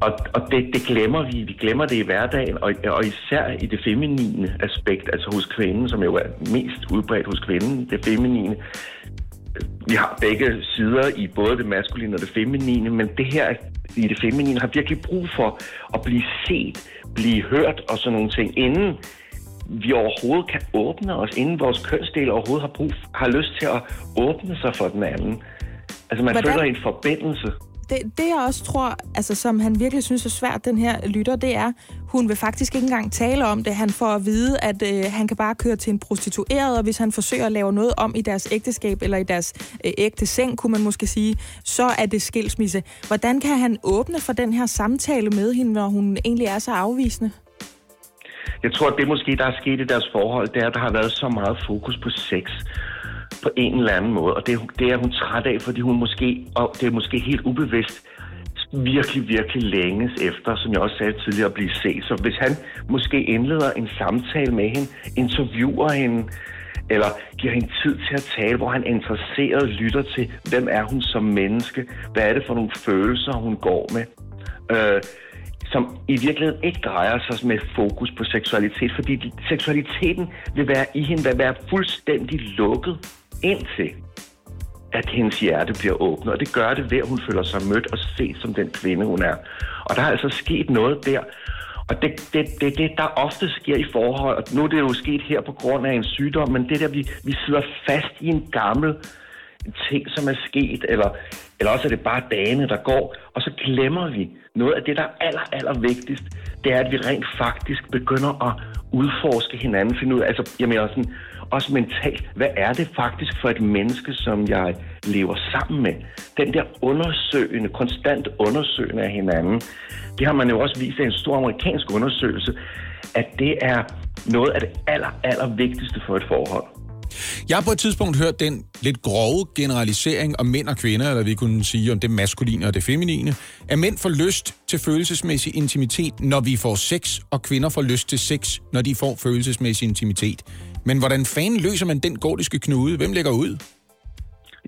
Speaker 7: Og, og det, det glemmer vi. Vi glemmer det i hverdagen, og, og især i det feminine aspekt, altså hos kvinden, som jo er mest udbredt hos kvinden, det feminine. Vi har begge sider i både det maskuline og det feminine, men det her i det feminine har virkelig brug for at blive set, blive hørt og sådan nogle ting, inden vi overhovedet kan åbne os, inden vores kønsdel overhovedet har, brug, har lyst til at åbne sig for den anden. Altså man
Speaker 1: Hvordan?
Speaker 7: føler en forbindelse.
Speaker 1: Det, det jeg også tror, altså, som han virkelig synes er svært, den her lytter, det er, hun vil faktisk ikke engang tale om det. Han får at vide, at øh, han kan bare køre til en prostitueret, og hvis han forsøger at lave noget om i deres ægteskab, eller i deres øh, ægte seng, kunne man måske sige, så er det skilsmisse. Hvordan kan han åbne for den her samtale med hende, når hun egentlig er så afvisende?
Speaker 7: Jeg tror, at det måske, der er sket i deres forhold, det er, at der har været så meget fokus på sex på en eller anden måde. Og det, det er hun træt af, fordi hun måske, og det er måske helt ubevidst, virkelig, virkelig længes efter, som jeg også sagde tidligere, at blive set. Så hvis han måske indleder en samtale med hende, interviewer hende, eller giver hende tid til at tale, hvor han interesseret lytter til, hvem er hun som menneske, hvad er det for nogle følelser, hun går med, øh, som i virkeligheden ikke drejer sig med fokus på seksualitet, fordi seksualiteten vil være i hende, vil være fuldstændig lukket indtil at hendes hjerte bliver åbnet, og det gør det ved, at hun føler sig mødt og set som den kvinde, hun er. Og der er altså sket noget der, og det det, det, det, der ofte sker i forhold, og nu er det jo sket her på grund af en sygdom, men det der, vi, vi sidder fast i en gammel ting, som er sket, eller, eller også er det bare dagene, der går, og så glemmer vi noget af det, der er aller, aller vigtigst, det er, at vi rent faktisk begynder at udforske hinanden, finde ud af, altså, jeg mener sådan, også mentalt, hvad er det faktisk for et menneske, som jeg lever sammen med? Den der undersøgende, konstant undersøgende af hinanden, det har man jo også vist i en stor amerikansk undersøgelse, at det er noget af det aller, aller vigtigste for et forhold.
Speaker 2: Jeg har på et tidspunkt hørt den lidt grove generalisering om mænd og kvinder, eller vi kunne sige om det maskuline og det feminine, at mænd får lyst til følelsesmæssig intimitet, når vi får sex, og kvinder får lyst til sex, når de får følelsesmæssig intimitet. Men hvordan fanden løser man den gordiske knude? Hvem lægger ud?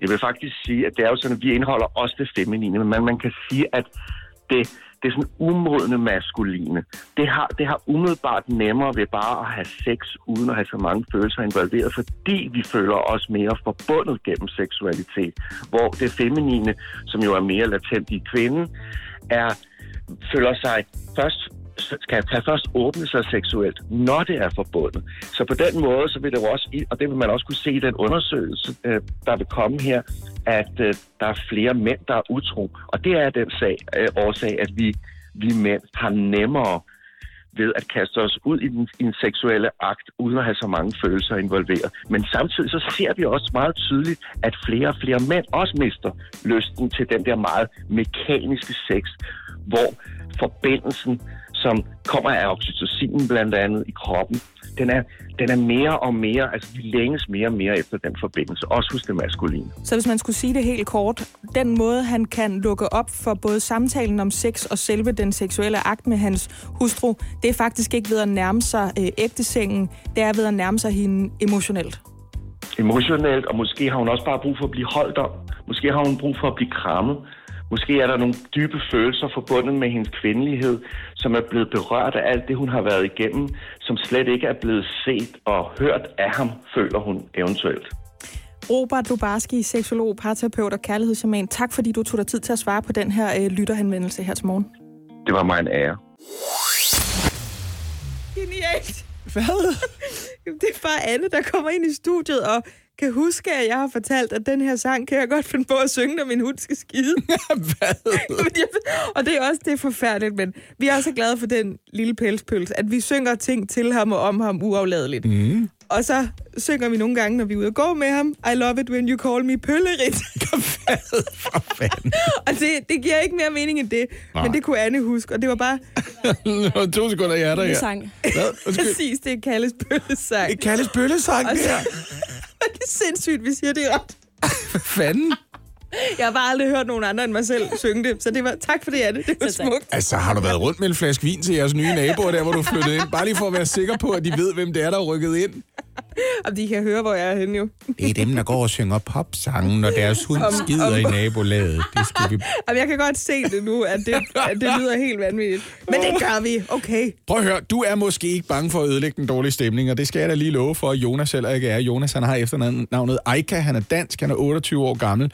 Speaker 7: Jeg vil faktisk sige, at det er jo sådan, at vi indeholder også det feminine, men man kan sige, at det, det er sådan umodne maskuline. Det har, det har umiddelbart nemmere ved bare at have sex, uden at have så mange følelser involveret, fordi vi føler os mere forbundet gennem seksualitet. Hvor det feminine, som jo er mere latent i kvinden, er, føler sig først skal kan først åbne sig seksuelt, når det er forbundet. Så på den måde, så vil det jo også, og det vil man også kunne se i den undersøgelse, øh, der vil komme her, at øh, der er flere mænd, der er utro. Og det er den sag, øh, årsag, at vi, vi mænd har nemmere ved at kaste os ud i den, i den seksuelle akt, uden at have så mange følelser involveret. Men samtidig så ser vi også meget tydeligt, at flere og flere mænd også mister lysten til den der meget mekaniske sex, hvor forbindelsen som kommer af oxytocin blandt andet i kroppen, den er, den er mere og mere, altså vi længes mere og mere efter den forbindelse, også hos det maskuline.
Speaker 1: Så hvis man skulle sige det helt kort, den måde, han kan lukke op for både samtalen om sex og selve den seksuelle akt med hans hustru, det er faktisk ikke ved at nærme sig øh, ægtesengen, det er ved at nærme sig hende emotionelt.
Speaker 7: Emotionelt, og måske har hun også bare brug for at blive holdt om. Måske har hun brug for at blive krammet. Måske er der nogle dybe følelser forbundet med hendes kvindelighed, som er blevet berørt af alt det, hun har været igennem, som slet ikke er blevet set og hørt af ham, føler hun eventuelt.
Speaker 1: Robert Lubarski, seksolog, parterapeut og kærlighedsjaman. Tak fordi du tog dig tid til at svare på den her øh, lytterhenvendelse her til morgen.
Speaker 7: Det var mig en ære.
Speaker 1: Genialt.
Speaker 2: Hvad?
Speaker 1: Jamen, det er bare Anne, der kommer ind i studiet og kan huske, at jeg har fortalt, at den her sang kan jeg godt finde på at synge, når min hund skal skide.
Speaker 2: Hvad?
Speaker 1: Og det er også det er forfærdeligt, men vi er så glade for den lille pelspølse, at vi synger ting til ham og om ham uafladeligt. Mm. Og så synger vi nogle gange, når vi er ude og gå med ham, I love it when you call me pøllerit.
Speaker 2: For fanden.
Speaker 1: og det, det giver ikke mere mening end det,
Speaker 2: Nej.
Speaker 1: men det kunne Anne huske, og det var bare
Speaker 2: Nå, to sekunder, jeg er der her.
Speaker 8: sang.
Speaker 1: Præcis det, Kalles pøllesang.
Speaker 2: Det kaldes bøllesang,
Speaker 1: Og
Speaker 2: det her.
Speaker 1: det er sindssygt, vi siger det ret.
Speaker 2: Hvad fanden?
Speaker 1: Jeg har bare aldrig hørt nogen andre end mig selv synge det, så det var, tak for det, Anne. Det var
Speaker 8: Så tak.
Speaker 1: smukt.
Speaker 2: Altså, har du været rundt med en flaske vin til jeres nye naboer, der hvor du flyttede ind? Bare lige for at være sikker på, at de ved, hvem det er, der er rykket ind.
Speaker 1: Og de kan høre, hvor jeg er henne jo.
Speaker 2: Det er dem, der går og synger popsange, når deres hund skider i nabolaget. Det skal vi...
Speaker 1: Jamen, jeg kan godt se det nu, at det, at det lyder helt vanvittigt. Men det gør vi. Okay.
Speaker 2: Prøv at høre, du er måske ikke bange for at ødelægge den dårlige stemning, og det skal jeg da lige love for, at Jonas heller ikke er. Jonas, han har efternavnet Eika, han er dansk, han er 28 år gammel.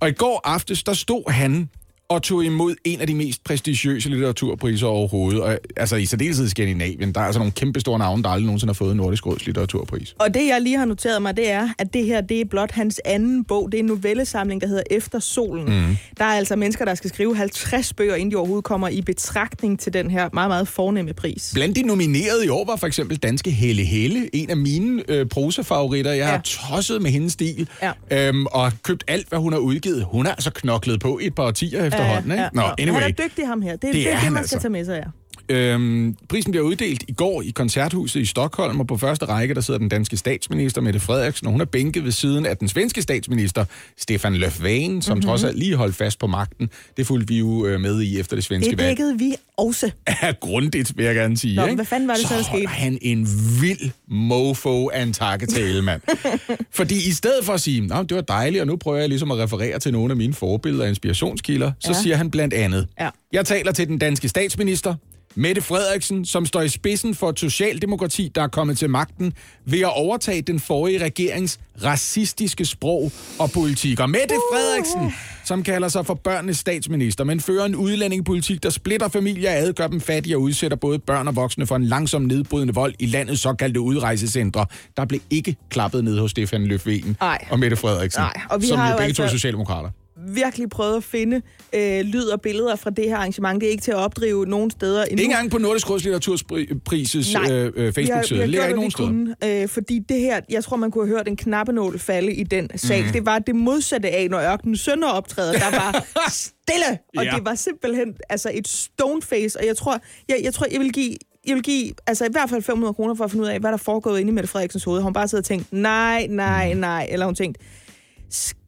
Speaker 2: Og i går aftes, der stod han og tog imod en af de mest prestigiøse litteraturpriser overhovedet. Og, altså i særdeleshed i Skandinavien. Der er altså nogle kæmpe store navne, der aldrig nogensinde har fået Nordisk Råds litteraturpris.
Speaker 1: Og det, jeg lige har noteret mig, det er, at det her, det er blot hans anden bog. Det er en novellesamling, der hedder Efter solen. Mm. Der er altså mennesker, der skal skrive 50 bøger, inden de overhovedet kommer i betragtning til den her meget, meget fornemme pris.
Speaker 2: Blandt de nominerede i år var for eksempel danske Helle Helle, en af mine øh, prosafavoritter. Jeg ja. Har tosset med hendes stil,
Speaker 1: Ja.
Speaker 2: øhm, og købt alt, hvad hun har udgivet. Hun har altså knoklet på i et par årtier efterhånden. ikke? Nå, anyway.
Speaker 1: Han er dygtig, ham her. Det, det,
Speaker 2: Det er
Speaker 1: det, man
Speaker 2: altså.
Speaker 1: skal tage med sig, ja.
Speaker 2: Øhm, prisen bliver uddelt i går i koncerthuset i Stockholm, og på første række der sidder den danske statsminister Mette Frederiksen, og hun er bænket ved siden af den svenske statsminister Stefan Löfven, som mm-hmm. trods alt lige holdt fast på magten. Det fulgte vi jo øh, med i efter det svenske
Speaker 1: Det
Speaker 2: valg.
Speaker 1: dækkede vi også.
Speaker 2: er grundigt, vil jeg gerne sige.
Speaker 1: Nå,
Speaker 2: ikke?
Speaker 1: hvad fanden var det så, der
Speaker 2: så
Speaker 1: skete?
Speaker 2: han en vild mofo af en takketale, mand. Fordi i stedet for at sige, Nå, det var dejligt, og nu prøver jeg ligesom at referere til nogle af mine forbilleder og inspirationskilder, så
Speaker 1: Ja.
Speaker 2: siger han blandt andet,
Speaker 1: Ja.
Speaker 2: jeg taler til den danske statsminister, Mette Frederiksen, som står i spidsen for et socialdemokrati, der er kommet til magten ved at overtage den forrige regerings racistiske sprog og politik. Og Mette Frederiksen, som kalder sig for børnenes statsminister, men fører en udlændingepolitik, der splitter familier ad, gør dem fattige og udsætter både børn og voksne for en langsom nedbrydende vold i landets såkaldte udrejsecentre. Der blev ikke klappet ned hos Stefan Løfven
Speaker 1: Nej.
Speaker 2: og Mette Frederiksen,
Speaker 1: Nej, og vi
Speaker 2: som
Speaker 1: har
Speaker 2: jo begge to
Speaker 1: altså-
Speaker 2: socialdemokrater.
Speaker 1: Virkelig prøvet at finde øh, lyd og billeder fra det her arrangement. Det er ikke til at opdrive nogen steder endnu.
Speaker 2: Ikke engang på Nordisk Råds Litteraturprises øh, øh, Facebook-side. Det
Speaker 1: gjort,
Speaker 2: ikke nogen steder.
Speaker 1: kunne, øh, fordi det her, jeg tror, man kunne have hørt en knappenål falde i den.
Speaker 2: Mhm.
Speaker 1: Mm. Det var det modsatte af, når ørkenen sønder optræder. Der var stille, og
Speaker 2: Ja.
Speaker 1: det var simpelthen altså et stoneface. Og jeg tror, jeg, jeg, tror, jeg vil give jeg vil give altså i hvert fald 500 kroner for at finde ud af, hvad der foregår inde i Mette Frederiksens hoved. Hun bare sidder og tænkt, nej, nej,
Speaker 2: Mhm.
Speaker 1: nej. Eller hun tænkt,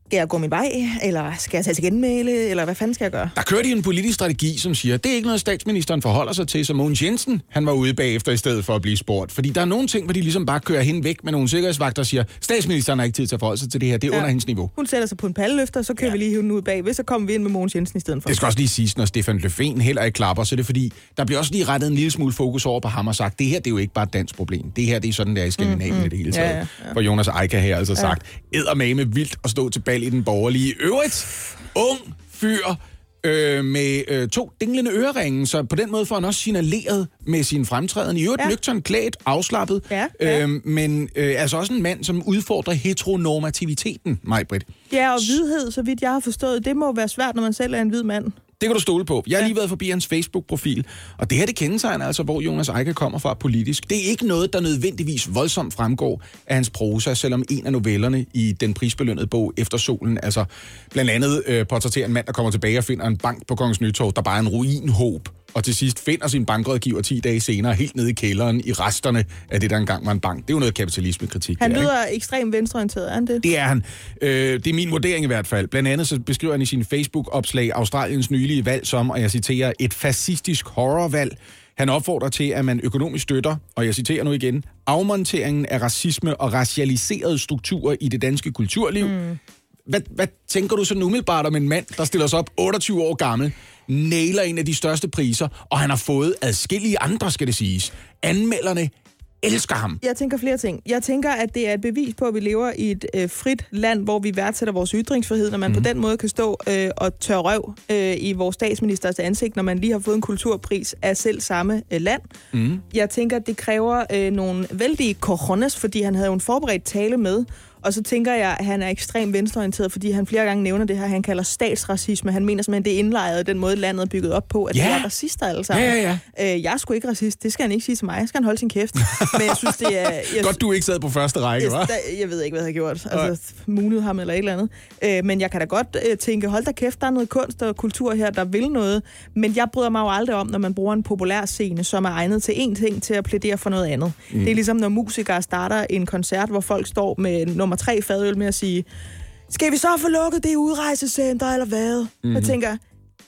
Speaker 1: skal jeg gå min vej? Eller skal jeg tage til genmæle? Eller hvad fanden skal jeg gøre?
Speaker 2: Der kører de en politisk strategi, som siger, det er ikke noget, statsministeren forholder sig til, som Mogens Jensen, han var ude bagefter i stedet for at blive spurgt. Fordi der er nogle ting, hvor de ligesom bare kører hende væk med nogle sikkerhedsvagter og siger, statsministeren har ikke tid til at forholde sig til det her, det er ja. under hendes niveau.
Speaker 1: Hun sætter sig på en palleløfter, så kan ja. vi lige den ud bagved, så kommer vi ind med Mogens Jensen i stedet for.
Speaker 2: Det skal også lige siges, når Stefan Löfven heller ikke klapper, så er det fordi, der bliver også lige rettet en lille smule fokus over på ham og sagt, det her det er jo ikke bare et dansk problem. Det her det er sådan, der i Skandinavien mm, mm. i det hele taget.
Speaker 1: Ja, ja, ja.
Speaker 2: For Jonas Eika her altså ja. sagt, eddermame vildt at stå til bal i den borgerlige øvrigt. Ung fyr, øh, med øh, to dinglende øreringe, så på den måde får han også signaleret med sin fremtræden. I øvrigt ja. Nøgtern klædt, afslappet,
Speaker 1: Ja, ja.
Speaker 2: Øh, men øh, altså også en mand, som udfordrer heteronormativiteten, mig, Britt.
Speaker 1: Ja, og hvidhed, så vidt jeg har forstået, det må være svært, når man selv er en hvid mand.
Speaker 2: Det kan du stole på. Jeg har lige været forbi hans Facebook-profil, og det her det kendetegner altså, hvor Jonas Eike kommer fra politisk. Det er ikke noget, der nødvendigvis voldsomt fremgår af hans prosa, selvom en af novellerne i den prisbelønnede bog Efter solen, altså blandt andet øh, portrætterer en mand, der kommer tilbage og finder en bank på Kongens Nytorv, der bare er en ruinhåb, og til sidst finder sin bankrådgiver 10 dage senere helt nede i kælderen i resterne af det, der engang var en bank. Det er jo noget kapitalismekritik.
Speaker 1: Han
Speaker 2: det er, ikke?
Speaker 1: lyder ekstremt venstreorienteret, er han det?
Speaker 2: Det er han. Øh, det er min vurdering i hvert fald. Blandt andet så beskriver han i sin Facebook-opslag Australiens nylige valg som, og jeg citerer, et fascistisk horrorvalg. Han opfordrer til, at man økonomisk støtter, og jeg citerer nu igen, afmonteringen af racisme og racialiserede strukturer i det danske kulturliv. Mm. Hvad, hvad tænker du sådan umiddelbart om en mand, der stiller sig op 28 år gammel, nailer en af de største priser, og han har fået adskillige andre, skal det siges. Anmelderne elsker ham.
Speaker 1: Jeg tænker flere ting. Jeg tænker, at det er et bevis på, at vi lever i et øh, frit land, hvor vi værdsætter vores ytringsfrihed, når man mm. på den måde kan stå øh, og tørre røv øh, i vores statsministers ansigt, når man lige har fået en kulturpris af selv samme øh, land. Mm. Jeg tænker, at det kræver øh, nogle vældige cojones, fordi han havde jo en forberedt tale med, Og så tænker jeg, at han er ekstremt venstreorienteret, fordi han flere gange nævner det her, han kalder statsracisme. Han mener simpelthen, det er indlejret den måde, landet er bygget op på, at
Speaker 2: Ja.
Speaker 1: ja. de er racister alle sammen.
Speaker 2: Ja, ja,
Speaker 1: Øh, jeg er sgu ikke racist, det skal han ikke sige til mig. Jeg skal han holde sin kæft. Men jeg synes, det er... Jeg,
Speaker 2: Godt, du ikke sad på første række, hva'?
Speaker 1: jeg ved ikke, hvad jeg har gjort. Altså, munet ham eller et eller andet. Øh, men jeg kan da godt øh, tænke, hold da kæft, der er noget kunst og kultur her, der vil noget. Men jeg bryder mig jo aldrig om, når man bruger en populær scene, som er egnet til én ting, til at plædere for noget andet. Mm. Det er ligesom, når musikere starter en koncert, hvor folk står med nummer tre fadøl med at sige, skal vi så få lukket det udrejsecenter, eller hvad? Mm. Jeg tænker,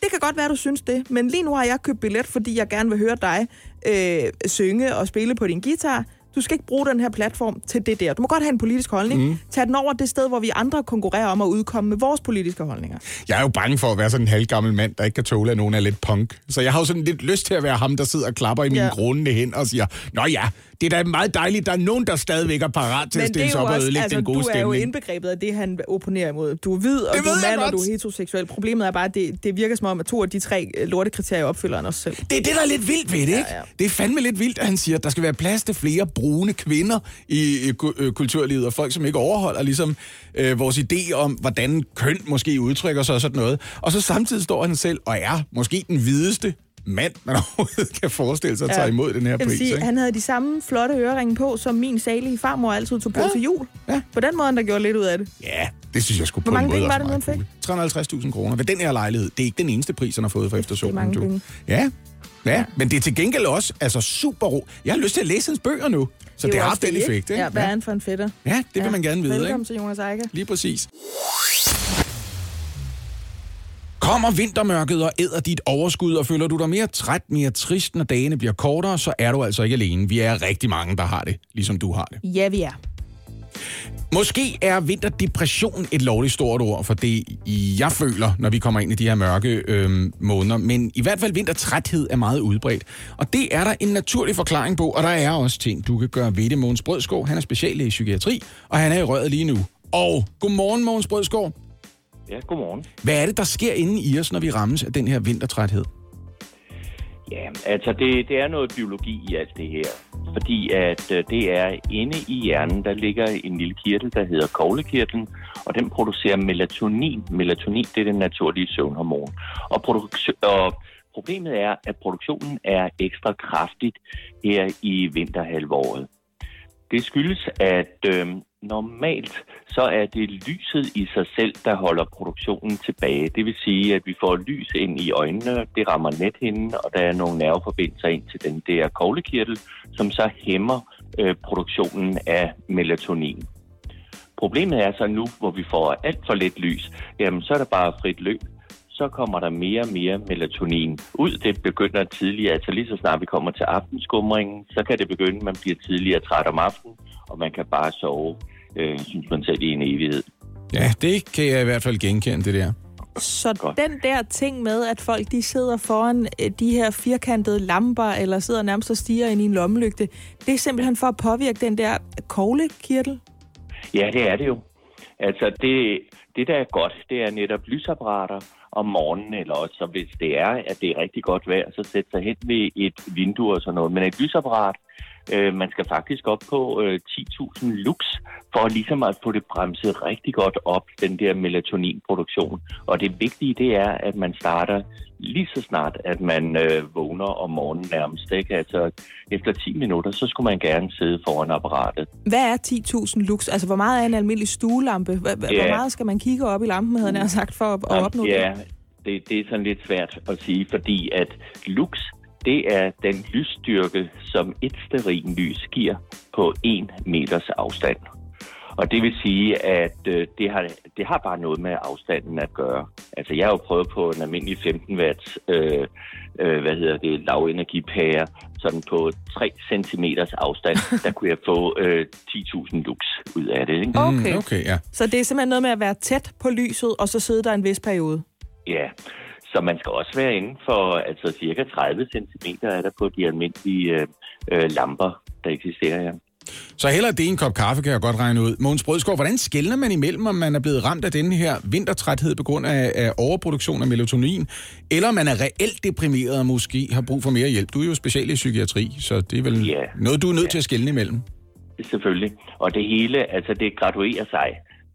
Speaker 1: det kan godt være, du synes det, men lige nu har jeg købt billet, fordi jeg gerne vil høre dig øh, synge og spille på din guitar. Du skal ikke bruge den her platform til det der. Du må godt have en politisk holdning. Mm. Tag den over det sted, hvor vi andre konkurrerer om at udkomme med vores politiske holdninger.
Speaker 2: Jeg er jo bange for at være sådan en halvgammel mand, der ikke kan tåle, at nogen er lidt punk. Så jeg har jo sådan lidt lyst til at være ham, der sidder og klapper i mine
Speaker 1: Ja.
Speaker 2: grundende hen og siger, Nå ja, det er da meget dejligt, der er nogen, der stadigvæk er parat til at stille sig op og ødelægge
Speaker 1: altså,
Speaker 2: den gode
Speaker 1: du er jo
Speaker 2: stemning.
Speaker 1: indbegrebet af det, han opponerer imod. Du er hvid, og
Speaker 2: Det
Speaker 1: du er mand, og du er heteroseksuel. Problemet er bare, at det, det virker som om, at to af de tre øh, lortekriterier opfylder han også selv.
Speaker 2: Det er det, der er lidt vildt ved det, ikke?
Speaker 1: Ja, ja.
Speaker 2: Det er fandme lidt vildt, at han siger, at der skal være plads til flere brune kvinder i, øh, kulturlivet, og folk, som ikke overholder ligesom, øh, vores idé om, hvordan køn måske udtrykker sig og sådan noget. Og så samtidig står han selv og er måske den hvideste mand, man overhovedet kan forestille sig at tage imod den her pris.
Speaker 1: sige,
Speaker 2: ikke?
Speaker 1: han havde de samme flotte øreringe på, som min salige farmor altid tog på
Speaker 2: Ja.
Speaker 1: til jul.
Speaker 2: Ja.
Speaker 1: På den måde, der gjorde lidt ud af det.
Speaker 2: Ja, det synes jeg skulle
Speaker 1: Hvor
Speaker 2: på en
Speaker 1: mange penge var det han
Speaker 2: cool. 350.000 kroner ved den her lejlighed. Det er ikke den eneste pris, han har fået for eftersolen.
Speaker 1: mange
Speaker 2: du.
Speaker 1: penge.
Speaker 2: Ja. Ja, men det er til gengæld også altså super ro. Jeg har lyst til at læse hans bøger nu, så det,
Speaker 1: jo
Speaker 2: har haft den
Speaker 1: det,
Speaker 2: effekt. Ikke?
Speaker 1: Ja, hvad er han for en fætter?
Speaker 2: ja, det vil man gerne vide.
Speaker 1: Velkommen
Speaker 2: Ikke?
Speaker 1: til Jonas Eiker.
Speaker 2: Lige præcis. Kommer vintermørket og æder dit overskud, og føler du dig mere træt, mere trist, når dagene bliver kortere, så er du altså ikke alene. Vi er rigtig mange, der har det, ligesom du har det.
Speaker 1: Ja, vi er.
Speaker 2: Måske er vinterdepression et lovligt stort ord for det, jeg føler, når vi kommer ind i de her mørke øh, måneder. Men i hvert fald vintertræthed er meget udbredt. Og det er der en naturlig forklaring på, og der er også ting, du kan gøre ved det. Mogens Brødskov, han er speciallæge i psykiatri, og han er i røret lige nu. Og godmorgen, Mogens Brødskov.
Speaker 7: Ja, godmorgen.
Speaker 2: Hvad er det, der sker inde i os, når vi rammes af den her vintertræthed?
Speaker 8: Ja, altså det, det er noget biologi i alt det her. Fordi at øh, det er inde i hjernen, der ligger en lille kirtel, der hedder koglekirtlen, og den producerer melatonin. Melatonin, det er den naturlige søvnhormon. Og, produktion, og problemet er, at produktionen er ekstra kraftigt her i vinterhalvåret. Det skyldes, at øh, normalt så er det lyset i sig selv, der holder produktionen tilbage. Det vil sige, at vi får lys ind i øjnene, det rammer nethinden, og der er nogle nerveforbindelser ind til den der koglekirtel, som så hæmmer øh, produktionen af melatonin. Problemet er så nu, hvor vi får alt for lidt lys, jamen så er der bare frit løb. Så kommer der mere og mere melatonin ud. Det begynder tidligere, altså lige så snart vi kommer til aftenskumringen, så kan det begynde, at man bliver tidligere træt om aftenen, og man kan bare sove, øh, synes man selv, i en evighed.
Speaker 2: Ja, det kan jeg i hvert fald genkende, det der.
Speaker 1: Så
Speaker 8: Godt.
Speaker 1: den der ting med, at folk de sidder foran øh, de her firkantede lamper, eller sidder nærmest og stiger ind i en lommelygte, det er simpelthen for at påvirke den der koglekirtel?
Speaker 8: Ja, det er det jo. Altså, det, det der er godt, det er netop lysapparater om morgenen, eller også så hvis det er, at det er rigtig godt vejr, så sætte sig hen ved et vindue og sådan noget. Men et lysapparat, øh, man skal faktisk op på øh, 10.000 lux, for ligesom at få det bremset rigtig godt op, den der melatoninproduktion. Og det vigtige, det er, at man starter lige så snart, at man øh, vågner om morgenen nærmest. Ikke? Altså, efter 10 minutter, så skulle man gerne sidde foran apparatet.
Speaker 1: Hvad er 10.000 lux? Altså, hvor meget er en almindelig stuelampe? Hvor.
Speaker 8: Ja.
Speaker 1: hvor meget skal man kigge op i lampen, havde jeg sagt, for at, at opnå
Speaker 8: ja,
Speaker 1: det?
Speaker 8: det, det er sådan lidt svært at sige, fordi at lux, det er den lysstyrke, som et lys giver på en meters afstand. Og det vil sige, at øh, det, har, det har bare noget med afstanden at gøre. Altså, jeg har jo prøvet på en almindelig 15 watts, øh, øh, hvad hedder det, lavenergipære, sådan på 3 cm afstand, der kunne jeg få øh, 10.000 lux ud af det. Ikke?
Speaker 1: Okay.
Speaker 2: Mm, okay, ja.
Speaker 1: Så det er simpelthen noget med at være tæt på lyset, og så sidde der en vis periode?
Speaker 8: Ja, så man skal også være inden for altså cirka 30 cm er der på de almindelige øh, øh, lamper, der eksisterer her.
Speaker 2: Så heller det en kop kaffe, kan jeg godt regne ud. Mogens Brødskov, hvordan skældner man imellem, om man er blevet ramt af den her vintertræthed på grund af, af overproduktion af melatonin, eller man er reelt deprimeret og måske har brug for mere hjælp? Du er jo special i psykiatri, så det er vel
Speaker 8: Ja.
Speaker 2: noget, du er nødt til at skælne imellem.
Speaker 8: selvfølgelig. Og det hele, altså det graduerer sig.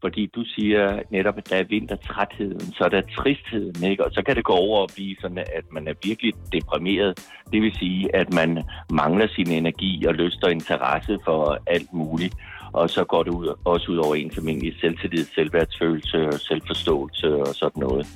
Speaker 8: Fordi du siger netop, at der er vintertrætheden, så er der tristheden, ikke? Og så kan det gå over og blive sådan, at man er virkelig deprimeret. Det vil sige, at man mangler sin energi og lyst og interesse for alt muligt. Og så går det ud, også ud over ens almindelige selvtillid, selvværdsfølelse og selvforståelse og sådan noget.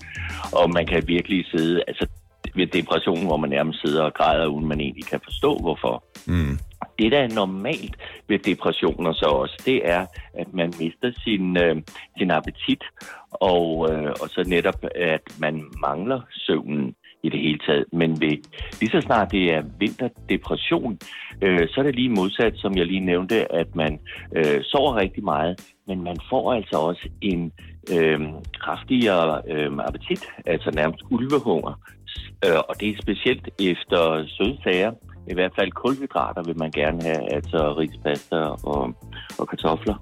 Speaker 8: Og man kan virkelig sidde, altså ved depression, hvor man nærmest sidder og græder, uden man egentlig kan forstå, hvorfor.
Speaker 2: Mm.
Speaker 8: Det, der er normalt ved depressioner så også, det er, at man mister sin, øh, sin appetit, og, øh, og så netop, at man mangler søvnen i det hele taget. Men ved, lige så snart det er vinterdepression, øh, så er det lige modsat, som jeg lige nævnte, at man øh, sover rigtig meget, men man får altså også en øh, kraftigere øh, appetit, altså nærmest ulvehunger. Øh, og det er specielt efter søde sager, i hvert fald kulhydrater vil man gerne have, altså rispasta og, og kartofler.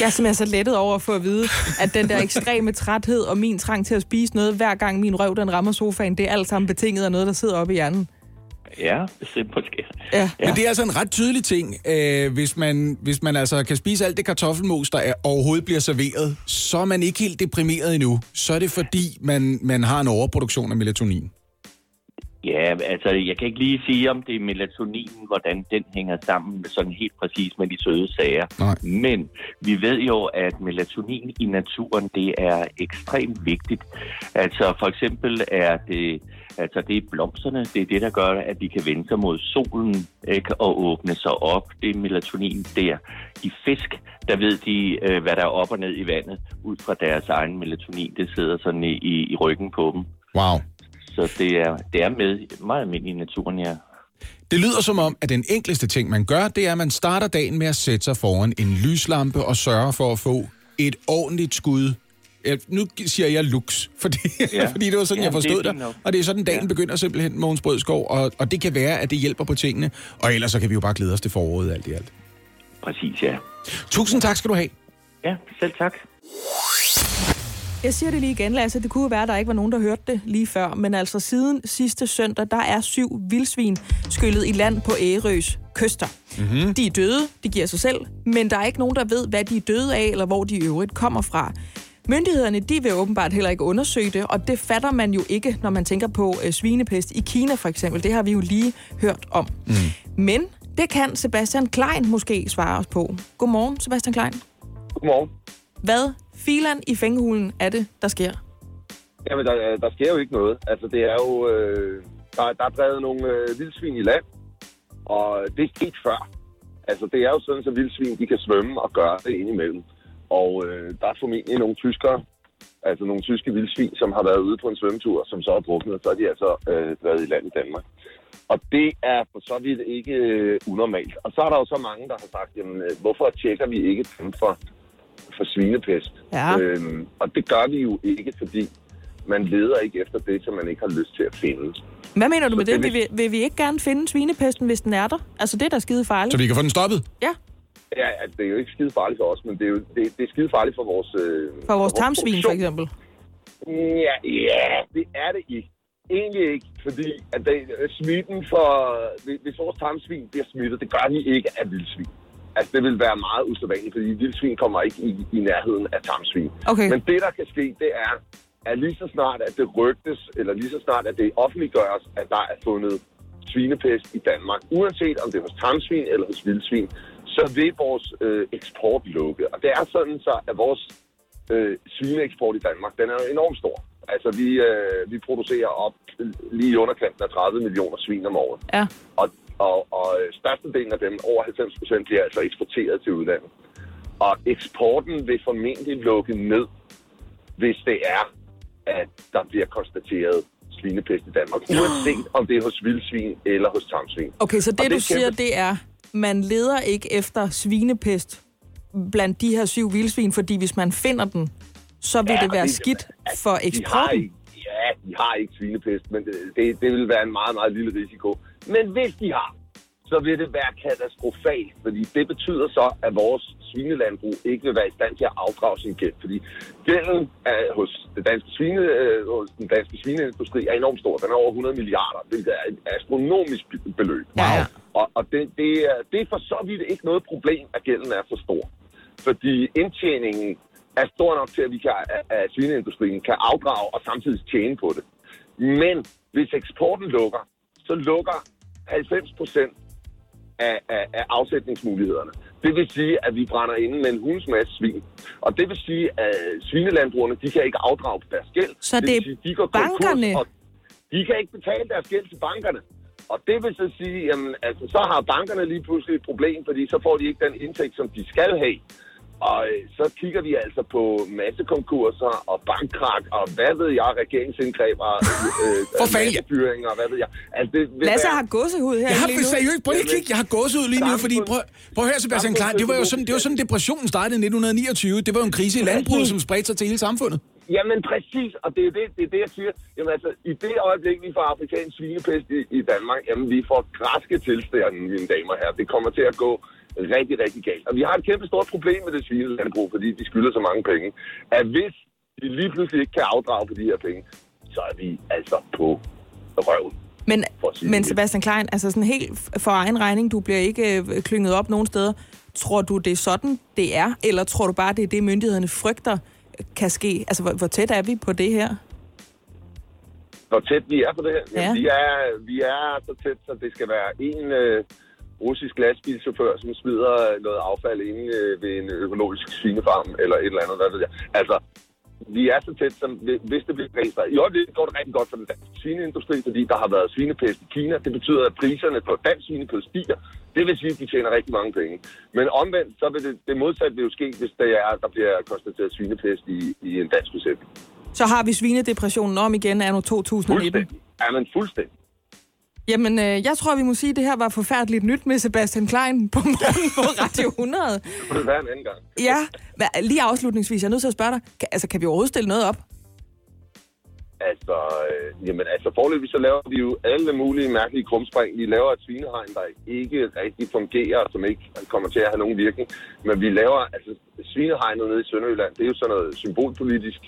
Speaker 1: Jeg er simpelthen så lettet over at få at vide, at den der ekstreme træthed og min trang til at spise noget, hver gang min røv den rammer sofaen, det er alt sammen betinget af noget, der sidder oppe i hjernen.
Speaker 8: Ja, simpelthen.
Speaker 1: Ja.
Speaker 2: Men det er altså en ret tydelig ting, øh, hvis, man, hvis man altså kan spise alt det kartoffelmos, der er, overhovedet bliver serveret, så er man ikke helt deprimeret endnu. Så er det fordi, man, man har en overproduktion af melatonin.
Speaker 8: Ja, altså jeg kan ikke lige sige, om det er melatoninen, hvordan den hænger sammen med sådan helt præcis med de søde sager.
Speaker 2: Nej.
Speaker 8: Men vi ved jo, at melatonin i naturen, det er ekstremt vigtigt. Altså for eksempel er det, altså det er blomsterne, det er det, der gør, at de kan vende sig mod solen ikke, og åbne sig op. Det er melatonin der. I fisk, der ved de, øh, hvad der er op og ned i vandet, ud fra deres egen melatonin. Det sidder sådan i, i, i ryggen på dem.
Speaker 2: Wow.
Speaker 8: Så det er, det er med meget almindeligt i naturen, ja.
Speaker 2: Det lyder som om, at den enkleste ting, man gør, det er, at man starter dagen med at sætte sig foran en lyslampe og sørge for at få et ordentligt skud. Nu siger jeg lux, fordi, ja. Fordi det var sådan,
Speaker 8: Ja,
Speaker 2: jeg
Speaker 8: det
Speaker 2: forstod
Speaker 8: nok.
Speaker 2: Og det er sådan, dagen
Speaker 8: Ja.
Speaker 2: begynder simpelthen, Mogens Brødskov, og, og det kan være, at det hjælper på tingene. Og ellers så kan vi jo bare glæde os til foråret alt i alt.
Speaker 8: Præcis, ja.
Speaker 2: Tusind tak skal du have.
Speaker 8: Ja, selv tak.
Speaker 1: Jeg siger det lige igen, Lasse. Det kunne jo være, at der ikke var nogen, der hørte det lige før. Men altså siden sidste søndag, der er syv vildsvin skyllet i land på Ærøs kyster. Mm-hmm. De er døde, det giver sig selv. Men der er ikke nogen, der ved, hvad de er døde af, eller hvor de i øvrigt kommer fra. Myndighederne de vil åbenbart heller ikke undersøge det, og det fatter man jo ikke, når man tænker på øh, svinepest i Kina for eksempel. Det har vi jo lige hørt om. Mm. Men det kan Sebastian Klein måske svare os på. Godmorgen, Sebastian Klein.
Speaker 9: Godmorgen.
Speaker 1: Hvad filan i fængehulen er det, der sker?
Speaker 9: Jamen, der, der sker jo ikke noget. Altså, det er jo... Øh, der, der er drevet nogle øh, vildsvin i land, og det er sket før. Altså, det er jo sådan, at vildsvin de kan svømme og gøre det indimellem. Og øh, der er formentlig nogle tyskere, altså nogle tyske vildsvin, som har været ude på en svømmetur, som så er druknet, og så er de altså øh, drevet i land i Danmark. Og det er for så vidt ikke øh, unormalt. Og så er der jo så mange, der har sagt, jamen, øh, hvorfor tjekker vi ikke dem for, for svinepest?
Speaker 1: Ja.
Speaker 9: Øhm, og det gør vi jo ikke, fordi man leder ikke efter det, som man ikke har lyst til at finde.
Speaker 1: Hvad mener du
Speaker 9: Så
Speaker 1: med det?
Speaker 9: det
Speaker 1: Vil vi, vil vi ikke gerne finde svinepesten, hvis den er der? Altså, det er da skide farligt.
Speaker 2: Så vi kan få den stoppet?
Speaker 1: Ja,
Speaker 9: Ja, altså, det er jo ikke skide farligt for os, men det er jo det, det er skide farligt for vores... Øh,
Speaker 1: for vores tarmsvin for
Speaker 9: produktion.
Speaker 1: eksempel.
Speaker 9: Ja, ja, det er det ikke. Egentlig ikke, fordi at det, smitten for... hvis- Hvis vores tarmsvin bliver smittet, det gør de ikke af vildsvin. Altså, det vil være meget usædvanligt, fordi vildsvin kommer ikke i, i nærheden af tarmsvin.
Speaker 1: Okay.
Speaker 9: Men det, der kan ske, det er, at lige så snart, at det rygtes, eller lige så snart, at det offentliggøres, at der er fundet svinepest i Danmark, uanset om det er hos tarmsvin eller hos vildsvin, så vil vores øh, eksport lukke. Og det er sådan så, at vores øh, svineeksport i Danmark, den er jo enormt stor. Altså, vi, øh, vi producerer op lige underkanten af 30 millioner svin om året.
Speaker 1: Ja.
Speaker 9: Og, og, og øh, størstedelen af dem, over 90 procent, bliver altså eksporteret til udlandet. Og eksporten vil formentlig lukke ned, hvis det er, at der bliver konstateret svinepest i Danmark. Uanset om det er hos vildsvin eller hos tamsvin.
Speaker 1: Okay, så det,
Speaker 9: det
Speaker 1: du
Speaker 9: er
Speaker 1: siger,
Speaker 9: kæmpe-
Speaker 1: det er, man leder ikke efter svinepest blandt de her syv vildsvin, fordi hvis man finder den, så vil
Speaker 9: Ja,
Speaker 1: det være
Speaker 9: det-
Speaker 1: skidt for
Speaker 9: De har
Speaker 1: eksporten.
Speaker 9: ikke, ja, de har ikke svinepest, men det, det, det vil være en meget, meget lille risiko. Men hvis de har, så vil det være katastrofalt, fordi det betyder så, at vores svinelandbrug ikke vil være i stand til at afdrage sin gæld, fordi gælden er hos, det danske svine, øh, hos den danske svineindustri er enormt stor. Den er over 100 milliarder, hvilket er et astronomisk beløb.
Speaker 1: Ja, ja.
Speaker 9: Og, og det, det, er, det er for så vidt ikke noget problem, at gælden er så stor. Fordi indtjeningen er stor nok til, at vi kan, at svineindustrien kan afdrage og samtidig tjene på det. Men hvis eksporten lukker, så lukker 90 procent af, af, af afsætningsmulighederne. Det vil sige, at vi brænder inde med en masse svin. Og det vil sige, at svinelandbrugerne, de kan ikke afdrage på deres gæld.
Speaker 1: Så det
Speaker 9: vil
Speaker 1: er
Speaker 9: sige, de går
Speaker 1: bankerne?
Speaker 9: konkurs, og de kan ikke betale deres gæld til bankerne. Og det vil så sige, jamen, altså, så har bankerne lige pludselig et problem, fordi så får de ikke den indtægt, som de skal have. Og øh, så kigger vi altså på massekonkurser og bankkrak og hvad ved jeg, regeringsindgreb og øh,
Speaker 2: For fanden, ja.
Speaker 9: fyringer og hvad ved jeg. Altså, det vil
Speaker 1: Lasse
Speaker 9: være-
Speaker 1: har gåsehud her
Speaker 2: Jeg har
Speaker 1: lige nu.
Speaker 2: seriøst, prøv lige at kigge, jeg har gåsehud lige nu, fordi prøv, prøv at høre, Sebastian Klein, det var jo sådan, det var sådan, depressionen startede i 1929. Det var jo en krise i landbruget, som spredte sig til hele samfundet.
Speaker 9: Jamen præcis, og det er det, det, er det jeg siger. Jamen altså, i det øjeblik, vi får afrikansk svinepest i, i Danmark, jamen vi får græske tilstanden, mine damer og herrer. Det kommer til at gå rigtig, rigtig galt. Og vi har et kæmpe stort problem med det svinelandbrug, fordi de skylder så mange penge. At hvis de lige pludselig ikke kan afdrage på de her penge, så er vi altså på røven.
Speaker 1: Men, men. Sebastian Klein, altså sådan helt for egen regning, du bliver ikke øh, klynget op nogen steder. Tror du, det er sådan, det er? Eller tror du bare, det er det, myndighederne frygter kan ske? Altså, hvor, hvor tæt er vi på det her?
Speaker 9: hvor tæt vi er på det her.
Speaker 1: Ja.
Speaker 9: Ja. Vi, er, vi er så tæt, så det skal være en øh, russisk lastbilchauffør, som smider noget affald inde øh, ved en økologisk svinefarm, eller et eller andet, hvad ved jeg. Altså, vi er så tæt, som hvi- hvis det bliver registreret. I øjeblikket går det rigtig godt for den danske svineindustri, fordi der har været svinepest i Kina. Det betyder, at priserne på dansk svinekød stiger. Det vil sige, at de tjener rigtig mange penge. Men omvendt, så vil det, det modsatte vil jo ske, hvis det er, der bliver konstateret svinepest i, i en dansk besætning.
Speaker 1: Så har vi svinedepressionen om igen anno 2019.
Speaker 9: Fuldstændig. Er man fuldstændig.
Speaker 1: Jamen, øh, jeg tror, vi må sige, at det her var forfærdeligt nyt med Sebastian Klein på morgen på Radio 100.
Speaker 9: Det kunne det være en anden gang.
Speaker 1: Ja, hva- lige afslutningsvis, jeg er nødt til at spørge dig, kan, altså, kan vi overhovedet stille noget op?
Speaker 9: Altså, øh, jamen, altså forløbig så laver vi jo alle mulige mærkelige krumspring. Vi laver et svinehegn, der ikke rigtig fungerer, som ikke kommer til at have nogen virkning. Men vi laver, altså svinehegnet nede i Sønderjylland, det er jo sådan noget symbolpolitisk,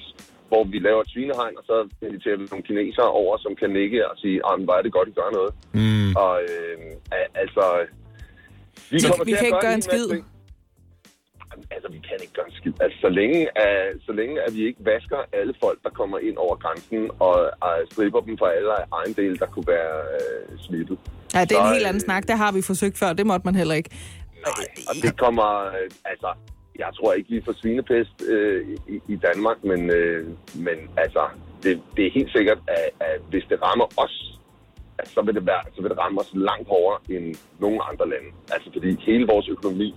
Speaker 9: hvor vi laver et svinehegn, og så inviterer vi nogle kinesere over, som kan nikke og sige, ah, men hvor er det godt, I gør noget.
Speaker 2: Mm.
Speaker 9: Og øh, altså...
Speaker 1: Så
Speaker 9: kommer
Speaker 1: vi
Speaker 9: til
Speaker 1: kan
Speaker 9: at
Speaker 1: ikke gøre en skid?
Speaker 9: Altså, vi kan ikke gøre en skid. Altså, så længe, uh, så længe at vi ikke vasker alle folk, der kommer ind over grænsen, og uh, striber dem for alle ejendele, der kunne være uh, smittet.
Speaker 1: Ja, det er
Speaker 9: Så,
Speaker 1: en helt
Speaker 9: øh,
Speaker 1: anden snak. Det har vi forsøgt før. Det måtte man heller ikke.
Speaker 9: Nej, og det kommer... Øh, altså, jeg tror ikke, vi får svinepest øh, i, i Danmark, men, øh, men altså, det, det er helt sikkert, at, at hvis det rammer os, at så vil det, være, så vil det ramme os langt hårdere end nogen andre lande. Altså, fordi hele vores økonomi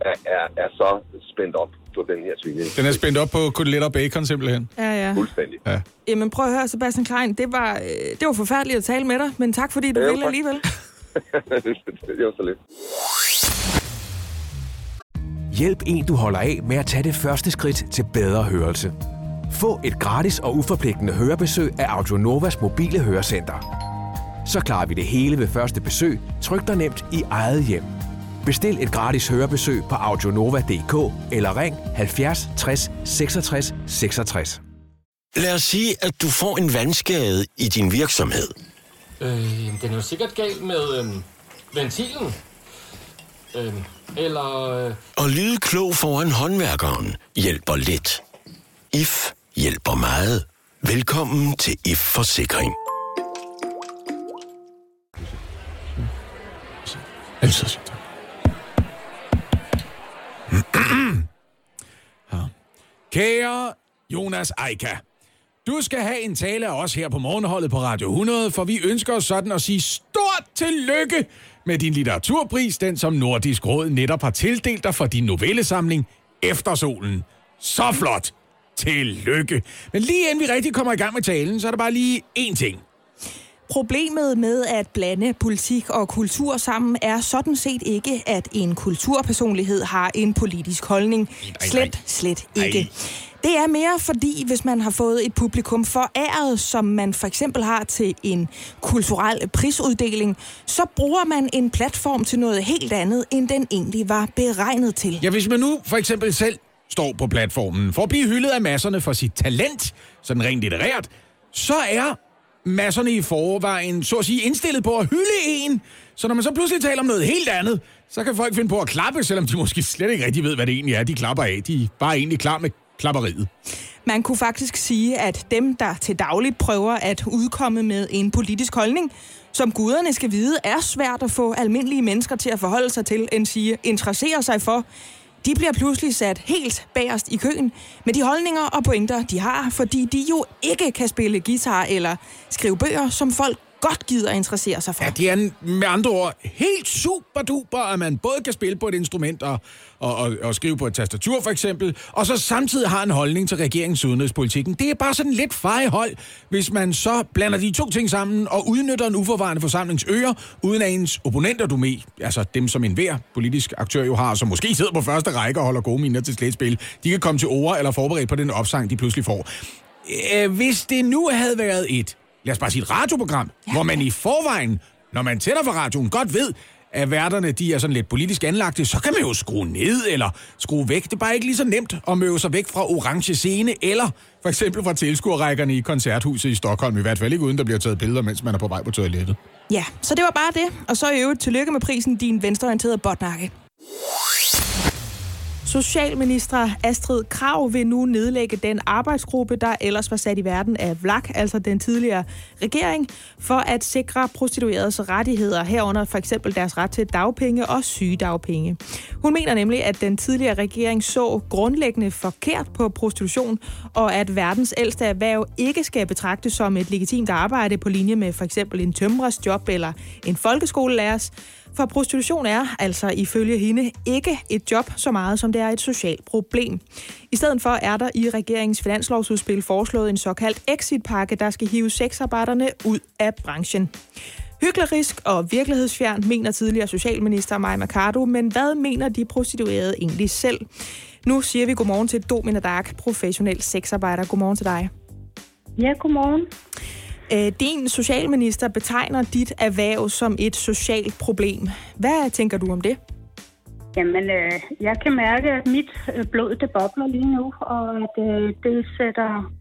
Speaker 9: er, er, er så spændt op på den her svine.
Speaker 2: Den er spændt op på koteletter og bacon simpelthen.
Speaker 1: Ja, ja.
Speaker 9: Fuldstændig.
Speaker 2: Ja.
Speaker 1: Jamen prøv at høre, Sebastian Klein, det var, øh, det var forfærdeligt at tale med dig, men tak fordi du
Speaker 9: Ja,
Speaker 1: ville alligevel.
Speaker 9: det var så lidt.
Speaker 4: Hjælp en, du holder af med at tage det første skridt til bedre hørelse. Få et gratis og uforpligtende hørebesøg af Audionovas mobile hørecenter. Så klarer vi det hele ved første besøg, tryk dig nemt i eget hjem. Bestil et gratis hørebesøg på audionova.dk eller ring 70 60 66 66.
Speaker 5: Lad os sige, at du får en vandskade i din virksomhed.
Speaker 6: Øh, den er jo sikkert galt med øh, ventilen. Øh, eller... Øh,
Speaker 5: Og lyde klog foran håndværkeren hjælper lidt. IF hjælper meget. Velkommen til IF Forsikring.
Speaker 2: Altid tak. Kære Jonas Eika, du skal have en tale af os her på morgenholdet på Radio 100, for vi ønsker os sådan at sige stort tillykke med din litteraturpris, den som Nordisk Råd netop har tildelt dig for din novellesamling Eftersolen. Så flot! Tillykke! Men lige inden vi rigtig kommer i gang med talen, så er der bare lige én ting.
Speaker 1: Problemet med at blande politik og kultur sammen er sådan set ikke, at en kulturpersonlighed har en politisk holdning. Slet, slet ikke. Det er mere fordi, hvis man har fået et publikum foræret, som man for eksempel har til en kulturel prisuddeling, så bruger man en platform til noget helt andet, end den egentlig var beregnet til.
Speaker 2: Ja, hvis man nu for eksempel selv står på platformen for at blive hyldet af masserne for sit talent, sådan rent litterært, så er masserne i forvejen, så at sige, indstillet på at hylde en. Så når man så pludselig taler om noget helt andet, så kan folk finde på at klappe, selvom de måske slet ikke rigtig ved, hvad det egentlig er, de klapper af. De er bare egentlig klar med klapperiet.
Speaker 1: Man kunne faktisk sige, at dem, der til dagligt prøver at udkomme med en politisk holdning, som guderne skal vide, er svært at få almindelige mennesker til at forholde sig til, end sige, interessere sig for, de bliver pludselig sat helt bagerst i køen med de holdninger og pointer, de har, fordi de jo ikke kan spille guitar eller skrive bøger, som folk godt gider at interessere sig for.
Speaker 2: Ja, det er med andre ord helt super duper, at man både kan spille på et instrument og, og, og, og skrive på et tastatur for eksempel, og så samtidig har en holdning til regeringens udenrigspolitikken. Det er bare sådan lidt hold, hvis man så blander de to ting sammen og udnytter en uforvarende forsamlingsøger, uden at ens opponenter, du med, altså dem som enhver politisk aktør jo har, som måske sidder på første række og holder gode miner til slætspil, de kan komme til ord eller forberede på den opsang, de pludselig får. Øh, hvis det nu havde været et lad os bare sige et radioprogram, ja. hvor man i forvejen, når man tænder for radioen, godt ved, at værterne de er sådan lidt politisk anlagte, så kan man jo skrue ned eller skrue væk. Det er bare ikke lige så nemt at møde sig væk fra orange scene, eller for eksempel fra tilskuerrækkerne i koncerthuset i Stockholm, i hvert fald ikke uden der bliver taget billeder, mens man er på vej på toilettet.
Speaker 1: Ja, så det var bare det. Og så i øvrigt tillykke med prisen, din venstreorienterede botnakke. Socialminister Astrid Krav vil nu nedlægge den arbejdsgruppe, der ellers var sat i verden af VLAK, altså den tidligere regering, for at sikre prostitueredes rettigheder herunder for eksempel deres ret til dagpenge og sygedagpenge. Hun mener nemlig, at den tidligere regering så grundlæggende forkert på prostitution, og at verdens ældste erhverv ikke skal betragtes som et legitimt arbejde på linje med for eksempel en tømrers job eller en folkeskolelærers, for prostitution er altså ifølge hende ikke et job så meget, som det er et socialt problem. I stedet for er der i regeringens finanslovsudspil foreslået en såkaldt exitpakke, der skal hive sexarbejderne ud af branchen. Hyklerisk og virkelighedsfjern, mener tidligere socialminister Maja Mercado, men hvad mener de prostituerede egentlig selv? Nu siger vi godmorgen til Domina Dark, professionel sexarbejder. Godmorgen til dig.
Speaker 10: Ja, godmorgen.
Speaker 1: Øh, din socialminister betegner dit erhverv som et socialt problem. Hvad tænker du om det?
Speaker 10: Jamen, øh, jeg kan mærke, at mit øh, blod det bobler lige nu, og det, øh, det, sætter,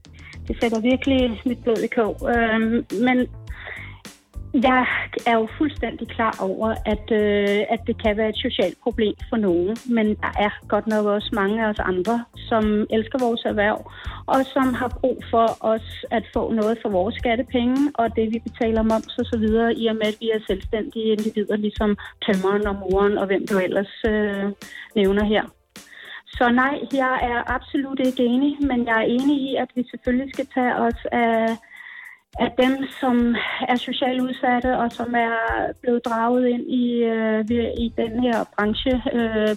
Speaker 10: det sætter virkelig mit blod i kog. Øh, men jeg er jo fuldstændig klar over, at, øh, at det kan være et socialt problem for nogen, men der er godt nok også mange af os andre, som elsker vores erhverv, og som har brug for os at få noget for vores skattepenge, og det vi betaler moms og så videre, i og med at vi er selvstændige individer, ligesom tømmeren og moren og hvem du ellers øh, nævner her. Så nej, jeg er absolut ikke enig, men jeg er enig i, at vi selvfølgelig skal tage os af at dem, som er socialt udsatte og som er blevet draget ind i, øh, i den her branche øh,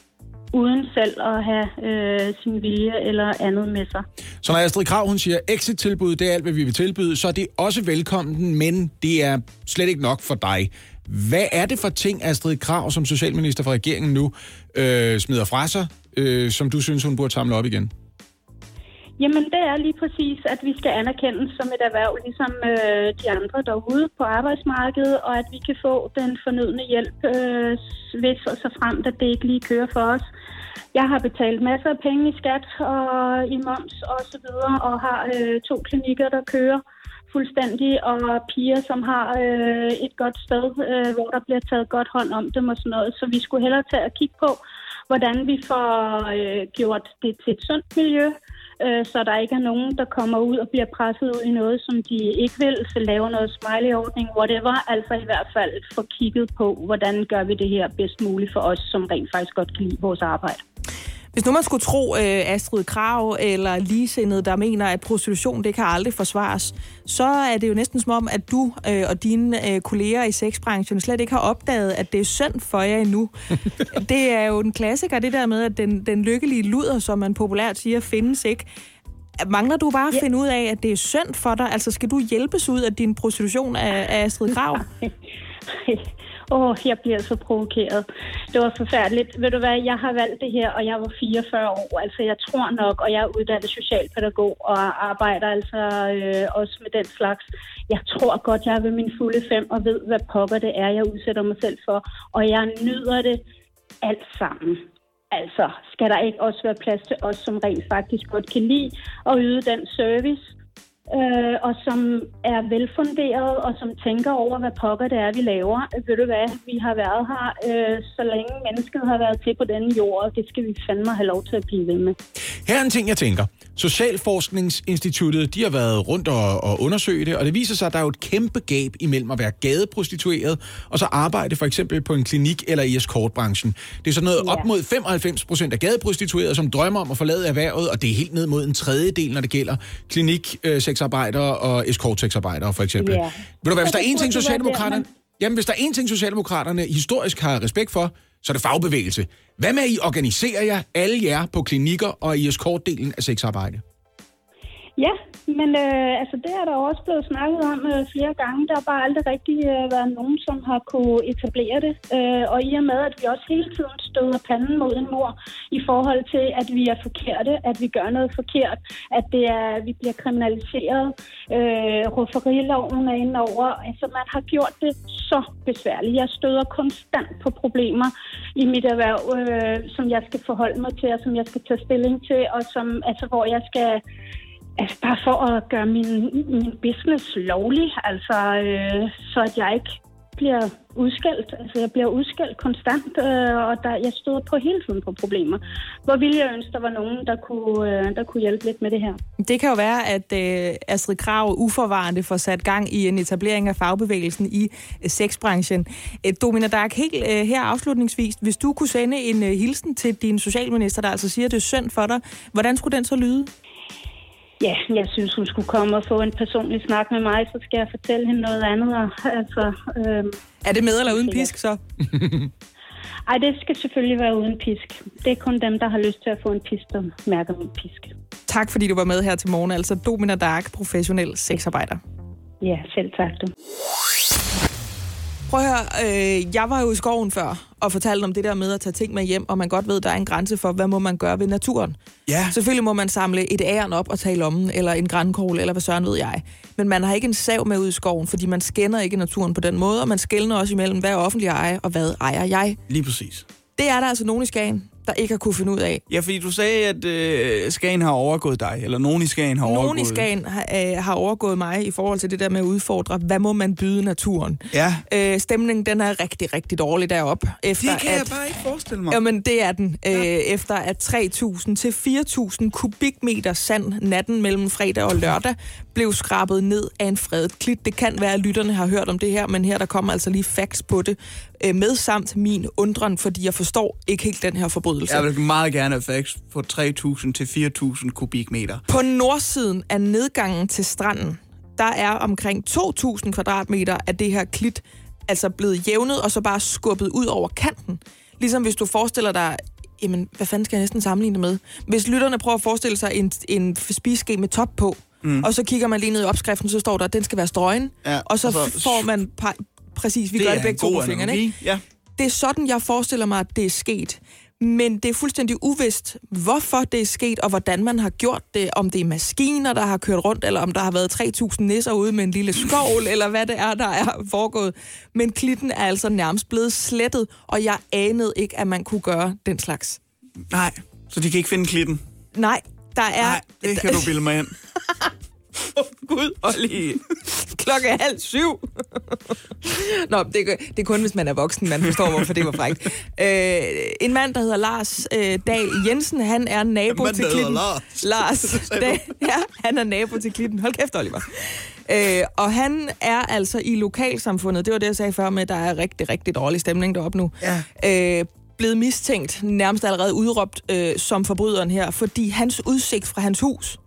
Speaker 10: uden selv at have øh, sin vilje eller andet med sig.
Speaker 2: Så når Astrid Krav hun siger, exit-tilbud, det er alt, hvad vi vil tilbyde, så er det også velkommen, men det er slet ikke nok for dig. Hvad er det for ting, Astrid Krav som socialminister for regeringen nu øh, smider fra sig, øh, som du synes, hun burde samle op igen?
Speaker 10: Jamen, det er lige præcis, at vi skal anerkendes som et erhverv, ligesom øh, de andre derude på arbejdsmarkedet, og at vi kan få den fornødne hjælp, øh, hvis og så frem, at det ikke lige kører for os. Jeg har betalt masser af penge i skat og i moms og så videre, og har øh, to klinikker, der kører fuldstændig, og piger, som har øh, et godt sted, øh, hvor der bliver taget godt hånd om dem og sådan noget. Så vi skulle hellere tage at kigge på, hvordan vi får øh, gjort det til et sundt miljø, øh, øh, så der ikke er nogen, der kommer ud og bliver presset ud i noget, som de ikke vil, så laver noget smiley-ordning, whatever. Altså i hvert fald få kigget på, hvordan gør vi det her bedst muligt for os, som rent faktisk godt kan lide vores arbejde.
Speaker 1: Hvis nu man skulle tro øh, Astrid Krav eller ligesindet, der mener, at prostitution det kan aldrig forsvares, så er det jo næsten som om, at du øh, og dine øh, kolleger i sexbranchen slet ikke har opdaget, at det er synd for jer endnu. det er jo en klassiker, det der med, at den, den lykkelige luder, som man populært siger, findes ikke. Mangler du bare at ja. finde ud af, at det er synd for dig? Altså, skal du hjælpes ud af din prostitution af, af Astrid Krav?
Speaker 10: Åh, oh, jeg bliver så provokeret. Det var forfærdeligt. Ved du hvad, jeg har valgt det her, og jeg var 44 år. Altså, jeg tror nok, og jeg er uddannet socialpædagog og arbejder altså øh, også med den slags. Jeg tror godt, jeg er ved min fulde fem og ved, hvad pokker det er, jeg udsætter mig selv for. Og jeg nyder det alt sammen. Altså, skal der ikke også være plads til os, som rent faktisk godt kan lide at yde den service, øh, og som er velfunderet, og som tænker over, hvad pokker det er, vi laver. Ved du hvad, vi har været her, øh, så længe mennesket har været til på denne jord, og det skal vi fandme have lov til at blive ved med.
Speaker 2: Her er en ting, jeg tænker. Socialforskningsinstituttet, de har været rundt og, og undersøge det, og det viser sig, at der er jo et kæmpe gab imellem at være gadeprostitueret, og så arbejde for eksempel på en klinik eller i escortbranchen. Det er sådan noget
Speaker 10: Ja.
Speaker 2: op mod 95 procent af gadeprostituerede, som drømmer om at forlade erhvervet, og det er helt ned mod en tredjedel, når det gælder klinik, øh, sexarbejdere og escort-sexarbejdere for eksempel.
Speaker 10: Ja.
Speaker 2: Ved du hvad, hvis der er en ting, Socialdemokraterne... Jamen, hvis der er en ting, Socialdemokraterne historisk har respekt for, så er det fagbevægelse. Hvad med, at I organiserer jer, alle jer, på klinikker og i escortdelen af sexarbejde?
Speaker 10: Ja, men øh, altså, det er der også blevet snakket om øh, flere gange. Der har bare aldrig rigtig øh, været nogen, som har kunne etablere det. Øh, og i og med, at vi også hele tiden støder panden mod en mor i forhold til, at vi er forkerte, at vi gør noget forkert, at det er, vi bliver kriminaliseret, øh, rufferiloven er inde over. Altså, man har gjort det så besværligt. Jeg støder konstant på problemer i mit erhverv, øh, som jeg skal forholde mig til, og som jeg skal tage stilling til, og som, altså, hvor jeg skal Altså bare for at gøre min, min business lovlig, altså øh, så at jeg ikke bliver udskældt. Altså jeg bliver udskældt konstant, øh, og der, jeg støder på hele tiden på problemer. Hvor ville jeg ønske, der var nogen, der kunne, øh, der kunne hjælpe lidt med det her.
Speaker 1: Det kan jo være, at øh, Astrid Krav uforvarende får sat gang i en etablering af fagbevægelsen i øh, sexbranchen. Øh, Domina Dark, helt øh, her afslutningsvis, hvis du kunne sende en øh, hilsen til din socialminister, der altså siger, at det er synd for dig, hvordan skulle den så lyde?
Speaker 10: Ja, jeg synes, hun skulle komme og få en personlig snak med mig, så skal jeg fortælle hende noget andet. Altså, øh,
Speaker 1: Er det med eller uden pisk så?
Speaker 10: Ej, det skal selvfølgelig være uden pisk. Det er kun dem, der har lyst til at få en pisk, der mærker min pisk.
Speaker 1: Tak fordi du var med her til morgen, altså Domina Dark, professionel sexarbejder.
Speaker 10: Ja, selv tak du.
Speaker 1: Prøv at høre, øh, jeg var jo i skoven før og fortalte om det der med at tage ting med hjem, og man godt ved, der er en grænse for, hvad må man gøre ved naturen.
Speaker 11: Ja.
Speaker 1: Selvfølgelig må man samle et æren op og tage lommen, eller en grænkål, eller hvad søren ved jeg. Men man har ikke en sav med ud i skoven, fordi man skænder ikke naturen på den måde, og man skældner også imellem, hvad er offentlig eje, og hvad ejer jeg.
Speaker 11: Lige præcis.
Speaker 1: Det er der altså nogen i Skagen, der ikke har kunne finde ud af.
Speaker 11: Ja, fordi du sagde, at øh, Skagen har overgået dig, eller nogen i Skagen har overgået
Speaker 1: Nogen i Skagen har, øh, har overgået mig i forhold til det der med at udfordre, hvad må man byde naturen.
Speaker 11: Ja.
Speaker 1: Øh, stemningen den er rigtig, rigtig dårlig deroppe. Efter
Speaker 11: Det kan
Speaker 1: at,
Speaker 11: jeg bare ikke forestille mig.
Speaker 1: Jamen, det er den. Ja. Øh, efter at 3.000 til 4.000 kubikmeter sand natten mellem fredag og lørdag blev skrabet ned af en fredet klit. Det kan være, at lytterne har hørt om det her, men her der kommer altså lige facts på det. Øh, med samt min undren, fordi jeg forstår ikke helt den her forbrydelse.
Speaker 11: Jeg vil meget gerne have facts på 3.000 til 4.000 kubikmeter.
Speaker 1: På nordsiden af nedgangen til stranden, der er omkring 2.000 kvadratmeter af det her klit altså blevet jævnet og så bare skubbet ud over kanten. Ligesom hvis du forestiller dig, jamen, hvad fanden skal jeg næsten sammenligne det med? Hvis lytterne prøver at forestille sig en, en spiseske med top på, mm. og så kigger man lige ned i opskriften, så står der, at den skal være strøgen,
Speaker 11: Ja,
Speaker 1: og så,
Speaker 11: og så-
Speaker 1: får man... Præcis, vi
Speaker 11: Det
Speaker 1: gør det begge to på fingrene, ikke?
Speaker 11: ja.
Speaker 1: Det er sådan, jeg forestiller mig, at det er sket. Men det er fuldstændig uvist, hvorfor det er sket, og hvordan man har gjort det. Om det er maskiner, der har kørt rundt, eller om der har været 3.000 nisser ude med en lille skovl, eller hvad det er, der er foregået. Men klitten er altså nærmest blevet slettet, og jeg anede ikke, at man kunne gøre den slags.
Speaker 11: Nej, så de kan ikke finde klitten.
Speaker 1: Nej, der er...
Speaker 11: Nej, det kan du bilde mig ind.
Speaker 1: Gud, Olli. Klokken er halv syv. Nå, det, er- det er kun, hvis man er voksen, man forstår, hvorfor det var frækt. Øh, en mand, der hedder Lars øh, Dahl Jensen, han er nabo
Speaker 11: En mand,
Speaker 1: til klitten.
Speaker 11: Lars.
Speaker 1: Lars Dahl, ja, han er nabo til klitten. Hold kæft, Oliver. Øh, og han er altså i lokalsamfundet, det var det, jeg sagde før med, der er rigtig, rigtig dårlig stemning deroppe nu.
Speaker 11: Ja.
Speaker 1: Øh, blevet mistænkt, nærmest allerede udråbt øh, som forbryderen her, fordi hans udsigt fra hans hus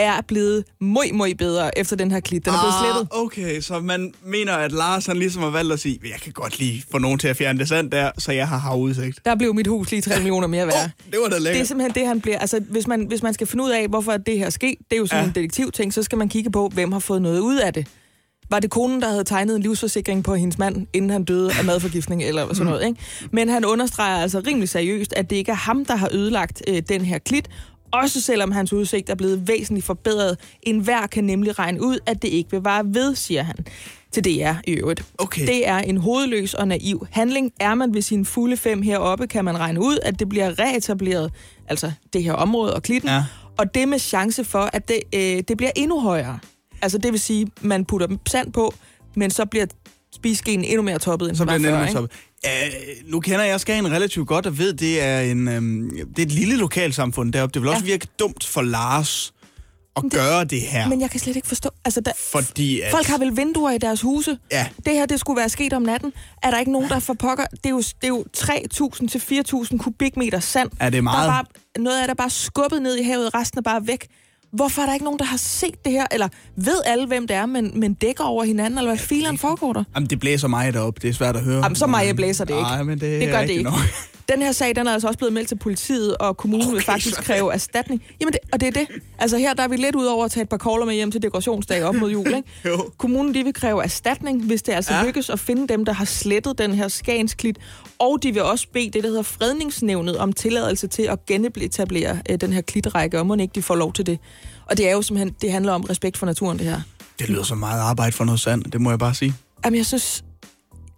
Speaker 1: er blevet møj, møj bedre efter den her klit. Den er blevet slettet.
Speaker 11: Ah, okay, så man mener, at Lars han ligesom har valgt at sige, jeg kan godt lige få nogen til at fjerne det sand der, så jeg har havudsigt.
Speaker 1: Der blev mit hus lige 3 millioner mere værd.
Speaker 11: Det var da
Speaker 1: Det er
Speaker 11: lækkert.
Speaker 1: simpelthen det, han bliver... Altså, hvis man, hvis man skal finde ud af, hvorfor det her sker, det er jo sådan
Speaker 11: Ja.
Speaker 1: ja. en detektivting, så skal man kigge på, hvem har fået noget ud af det. Var det konen, der havde tegnet en livsforsikring på hendes mand, inden han døde af madforgiftning eller sådan noget, ikke? Men han understreger altså rimelig seriøst, at det ikke er ham, der har ødelagt øh, den her klit, også selvom hans udsigt er blevet væsentligt forbedret. En hver kan nemlig regne ud, at det ikke vil vare ved, siger han til DR i øvrigt.
Speaker 11: Okay.
Speaker 1: Det er en hovedløs og naiv handling. Er man ved sine fulde fem heroppe, kan man regne ud, at det bliver reetableret, altså det her område og klitten.
Speaker 11: Ja.
Speaker 1: Og det med chance for, at det, øh, det bliver endnu højere. Altså det vil sige, man putter sand på, men så bliver spiseskeen endnu mere toppet, end
Speaker 11: Så
Speaker 1: den var før,
Speaker 11: toppet. Uh, nu kender jeg Skagen relativt godt og ved, det er, en, um, det er et lille lokalsamfund deroppe. Det vil også
Speaker 1: Ja.
Speaker 11: virke dumt for Lars at gøre det her.
Speaker 1: Men jeg kan slet ikke forstå... Altså, der,
Speaker 11: fordi at...
Speaker 1: Folk har vel vinduer i deres huse?
Speaker 11: Ja.
Speaker 1: Det her, det skulle være sket om natten. Er der ikke nogen, der for pokker... Det er jo, det er jo 3.000 til 4.000 kubikmeter sand.
Speaker 11: Ja, det er meget.
Speaker 1: Der er bare, noget af det er bare skubbet ned i havet, resten er bare væk. Hvorfor er der ikke nogen, der har set det her? Eller ved alle, hvem det er, men, men dækker over hinanden? Eller hvad filen foregår der?
Speaker 11: Jamen, det blæser meget deroppe. Det er svært at høre.
Speaker 1: Jamen, så meget blæser det ikke.
Speaker 11: Nej, men det,
Speaker 1: det gør det ikke.
Speaker 11: Nok.
Speaker 1: Den her sag, den er altså også blevet meldt til politiet, og kommunen okay, vil faktisk kræve erstatning. Jamen, det, og det er det. Altså her, der er vi lidt ud over at tage et par kogler med hjem til dekorationsdag op mod jul, ikke?
Speaker 11: jo.
Speaker 1: Kommunen, de vil kræve erstatning, hvis det altså ja. Lykkes at finde dem, der har slettet den her skagensklit. Og de vil også bede det, der hedder fredningsnævnet, om tilladelse til at genetablere øh, den her klitrække, og må ikke de får lov til det. Og det er jo simpelthen, det handler om respekt for naturen, det her.
Speaker 11: Det lyder så meget arbejde for noget sand, det må jeg bare sige.
Speaker 1: Jamen, jeg synes...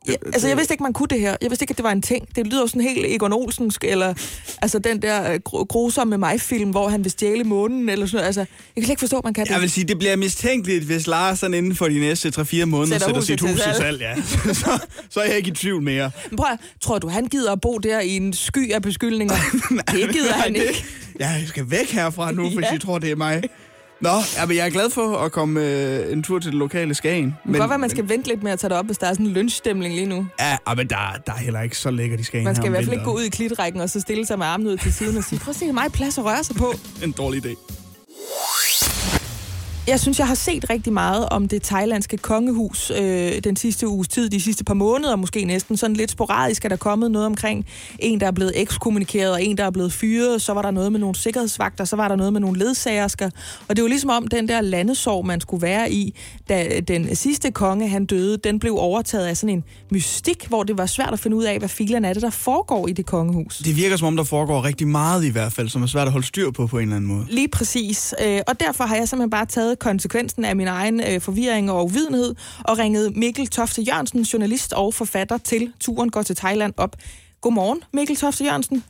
Speaker 1: Ja, altså, jeg vidste ikke, man kunne det her. Jeg vidste ikke, at det var en ting. Det lyder jo sådan helt Egon Olsensk, eller altså den der øh, gru- grusomme mig-film, hvor han vil stjæle månen, eller sådan noget. Altså, jeg kan slet ikke forstå, at man kan det.
Speaker 11: Jeg vil sige, det bliver mistænkeligt, hvis Lars sådan inden for de næste 3-4 måneder
Speaker 1: Sætter
Speaker 11: sætter, sit hus til
Speaker 1: salg.
Speaker 11: Ja. så, så er jeg ikke i tvivl mere.
Speaker 1: Men prøv at, tror du, han gider at bo der i en sky af beskyldninger? det gider han
Speaker 11: det-
Speaker 1: ikke.
Speaker 11: Ja, jeg skal væk herfra nu, hvis
Speaker 1: Ja.
Speaker 11: I tror, det er mig. Nå, ja, men jeg er glad for at komme øh, en tur til det lokale Skagen.
Speaker 1: Det kan godt være, man skal vente lidt med at tage det op, hvis der er sådan en lynchstemning lige nu.
Speaker 11: Ja, ah, men der, der er heller ikke så lækkert i Skagen
Speaker 1: Man skal i hvert fald ikke gå ud i klitrækken og så stille sig med armen ud til siden og sige, prøv at se, hvor meget plads at røre sig på.
Speaker 11: En dårlig idé.
Speaker 1: Jeg synes, jeg har set rigtig meget om det thailandske kongehus øh, den sidste uges tid, de sidste par måneder måske næsten. Sådan lidt sporadisk er der kommet noget omkring en, der er blevet ekskommunikeret, og en, der er blevet fyret. Så var der noget med nogle sikkerhedsvagter, så var der noget med nogle ledsagersker. Og det var ligesom om den der landesorg, man skulle være i, da den sidste konge, han døde, den blev overtaget af sådan en mystik, hvor det var svært at finde ud af, hvad filen er det, der foregår i det kongehus.
Speaker 11: Det virker som om, der foregår rigtig meget i hvert fald, som er svært at holde styr på på en eller anden måde.
Speaker 1: Lige præcis. Øh, og derfor har jeg simpelthen bare taget konsekvensen af min egen øh, forvirring og uvidenhed og ringet Mikkel Tofte Jørgensen, journalist og forfatter til Turen går til Thailand op. Godmorgen, Mikkel Tofte Jørgensen.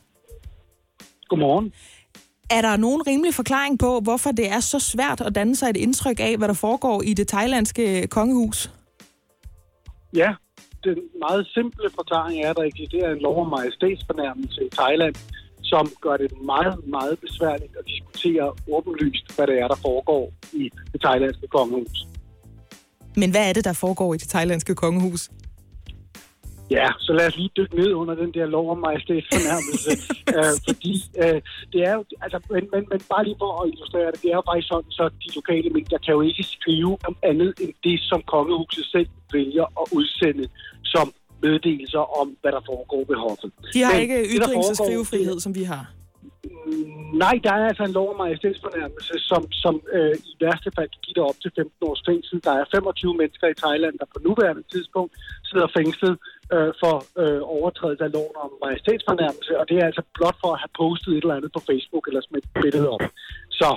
Speaker 12: Godmorgen.
Speaker 1: Er der nogen rimelig forklaring på, hvorfor det er så svært at danne sig et indtryk af, hvad der foregår i det thailandske kongehus?
Speaker 12: Ja, den meget simple forklaring er, at der eksisterer en lov om majestætsfornærmelse i Thailand, som gør det meget, meget besværligt at diskutere åbenlyst, hvad det er, der foregår i det thailandske kongehus.
Speaker 1: Men hvad er det, der foregår i det thailandske kongehus?
Speaker 12: Ja, så lad os lige dykke ned under den der lov om majestætsfornærmelse, øh, fordi øh, det er jo, altså, men, men, men bare lige for at illustrere det, det er jo faktisk sådan, så de lokale medier kan jo ikke skrive om andet end det, som kongehuset selv vælger at udsende som meddelelser om, hvad der foregår ved hoffet.
Speaker 1: De har
Speaker 12: Men
Speaker 1: ikke ytrings- og skrivefrihed, som vi har.
Speaker 12: Nej, der er altså en lov om majestætsfornærmelse, som, som øh, i værste fald kan give dig op til 15 års fængsel. Der er 25 mennesker i Thailand, der på nuværende tidspunkt sidder fængslet øh, for øh, overtrædelse af loven om majestætsfornærmelse, og det er altså blot for at have postet et eller andet på Facebook eller smidt et billede op. Så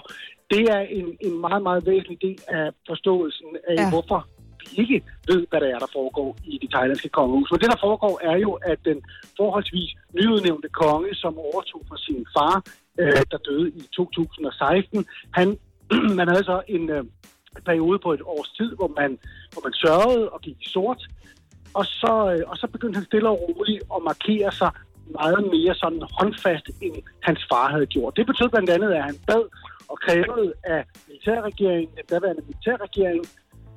Speaker 12: det er en, en meget, meget væsentlig del af forståelsen af, ja. hvorfor vi ikke ved, hvad der er, der foregår i det thailandske kongehus. Men det, der foregår, er jo, at den forholdsvis nyudnævnte konge, som overtog fra sin far, øh, der døde i 2016, han, man havde så en øh, periode på et års tid, hvor man, hvor man sørgede og gik i sort, og så, øh, og så begyndte han stille og roligt at markere sig meget mere sådan håndfast, end hans far havde gjort. Det betød blandt andet, at han bad og krævede af militærregeringen, den daværende militærregering,